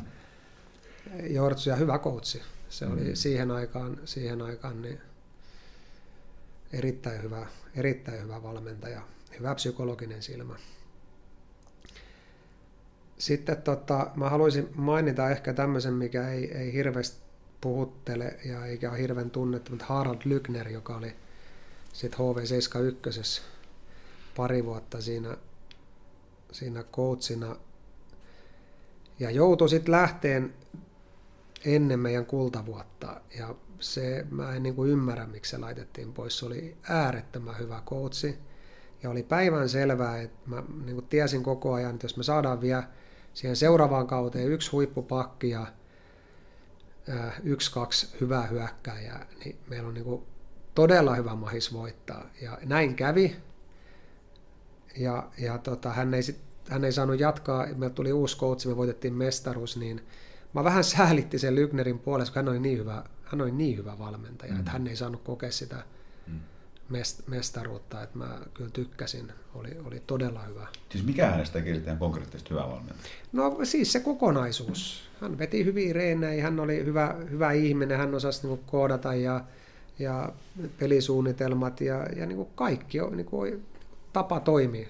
[laughs] Jortsu ja hyvä koutsi. Se oli mm. siihen aikaan, siihen aikaan niin erittäin hyvä, erittäin hyvä valmentaja, hyvä psykologinen silmä. Sitten tota, mä haluaisin mainita ehkä tämmöisen, mikä ei, ei hirveästi puhuttele ja eikä ole hirveän tunnettu, mutta Harald Lykner, joka oli sitten HV71 pari vuotta siinä, siinä coachina. Ja joutui sitten lähteen ennen meidän kultavuotta. Ja se, mä en niin kuin ymmärrä, miksi se laitettiin pois. Se oli äärettömän hyvä coachi. Ja oli päivän selvää, että mä niin tiesin koko ajan, että jos me saadaan vielä siihen seuraavaan kauteen yksi huippupakki ja yksi, kaksi hyvää hyökkääjää, niin meillä on niin kuin todella hyvä mahis voittaa. Ja näin kävi. Ja, ja tota, hän, ei sit, hän ei saanut jatkaa, meillä tuli uusi coach, me voitettiin mestaruus, niin mä vähän [laughs] säälitti sen Lygnerin puolesta, kun hän oli niin hyvä, hän oli niin hyvä valmentaja, mm. että hän ei saanut kokea sitä mm. Mest, mestaruutta, että mä kyllä tykkäsin, oli, oli todella hyvä. Siis mikä hänestä teki konkreettisesti hyvä valmentaja? No siis se kokonaisuus. Hän veti hyviä reenejä, hän oli hyvä, hyvä ihminen, hän osasi niin koodata ja, ja pelisuunnitelmat ja, ja niin kuin kaikki niin kuin tapa toimia.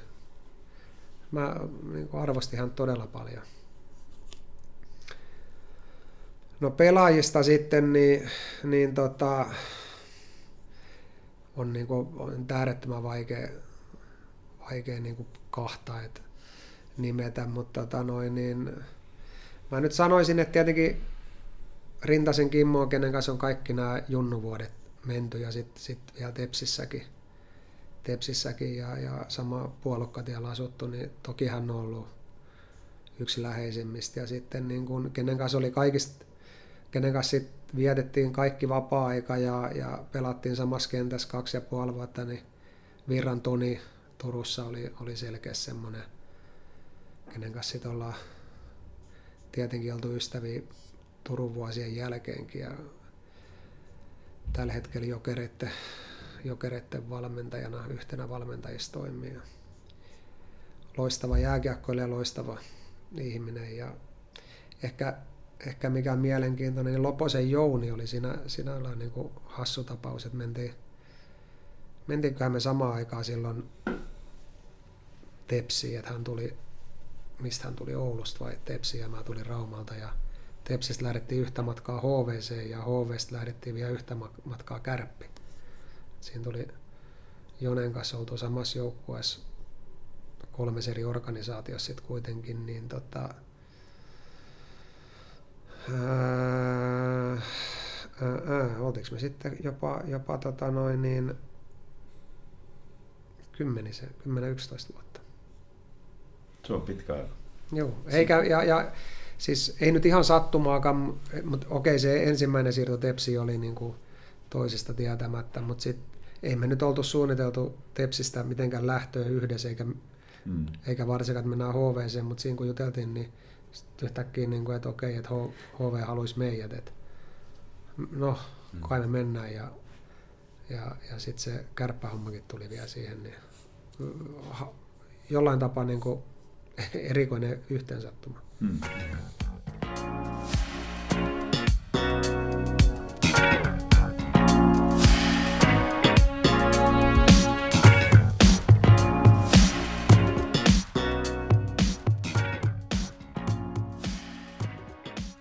Mä niin kuin arvostin hän todella paljon. No pelaajista sitten, niin, niin tota, on, niin kuin, on äärettömän vaikea, vaikea niin kuin kahta et nimetä, mutta tota noin, niin, mä nyt sanoisin, että tietenkin Rintasen Kimmo, kenen kanssa on kaikki nämä junnuvuodet menty ja sitten sit vielä Tepsissäkin, Tepsissäkin ja, ja sama puolukkatiellä asuttu, niin toki hän on ollut yksi läheisimmistä. Ja sitten niin kun, kenen kanssa oli kaikista, kenen kanssa sit vietettiin kaikki vapaa-aika ja, ja pelattiin samassa kentässä kaksi ja puoli vuotta, niin Virran Toni Turussa oli, oli selkeä semmoinen, kenen kanssa sitten ollaan tietenkin oltu ystäviä Turun vuosien jälkeenkin ja tällä hetkellä jokereiden, jokereiden valmentajana, yhtenä valmentajista toimii. Loistava jääkiekkoilija ja loistava ihminen. Ja ehkä, ehkä mikä on mielenkiintoinen, niin Loposen Jouni oli siinä, sinällään niin kuin hassu tapaus, että mentiin, mentiinköhän me samaan aikaan silloin Tepsiin, että hän tuli, mistä hän tuli Oulusta vai Tepsiin ja mä tulin Raumalta ja Tepsistä lähdettiin yhtä matkaa HVC ja HVstä lähdettiin vielä yhtä matkaa Kärppi. Siinä tuli Jonen kanssa oltu samassa joukkueessa kolmes eri organisaatiossa sitten kuitenkin, niin tota, ää, ää, oltiinko me sitten jopa, jopa tota noin niin 10-11 vuotta. Se on pitkä aika. Joo, eikä, ja, ja siis ei nyt ihan sattumaakaan, mutta okei se ensimmäinen siirto Tepsi oli niin kuin toisesta tietämättä, mutta sitten ei me nyt oltu suunniteltu Tepsistä mitenkään lähtöä yhdessä, eikä, mm. eikä varsinkaan, että mennään HVC, mutta siinä kun juteltiin, niin yhtäkkiä, niin kuin, että okei, että HV haluaisi meidät, että no, mm. kai me mennään, ja, ja, ja sitten se kärppähommakin tuli vielä siihen, niin jollain tapaa niin kuin [laughs] erikoinen yhteensattuma. Hmm.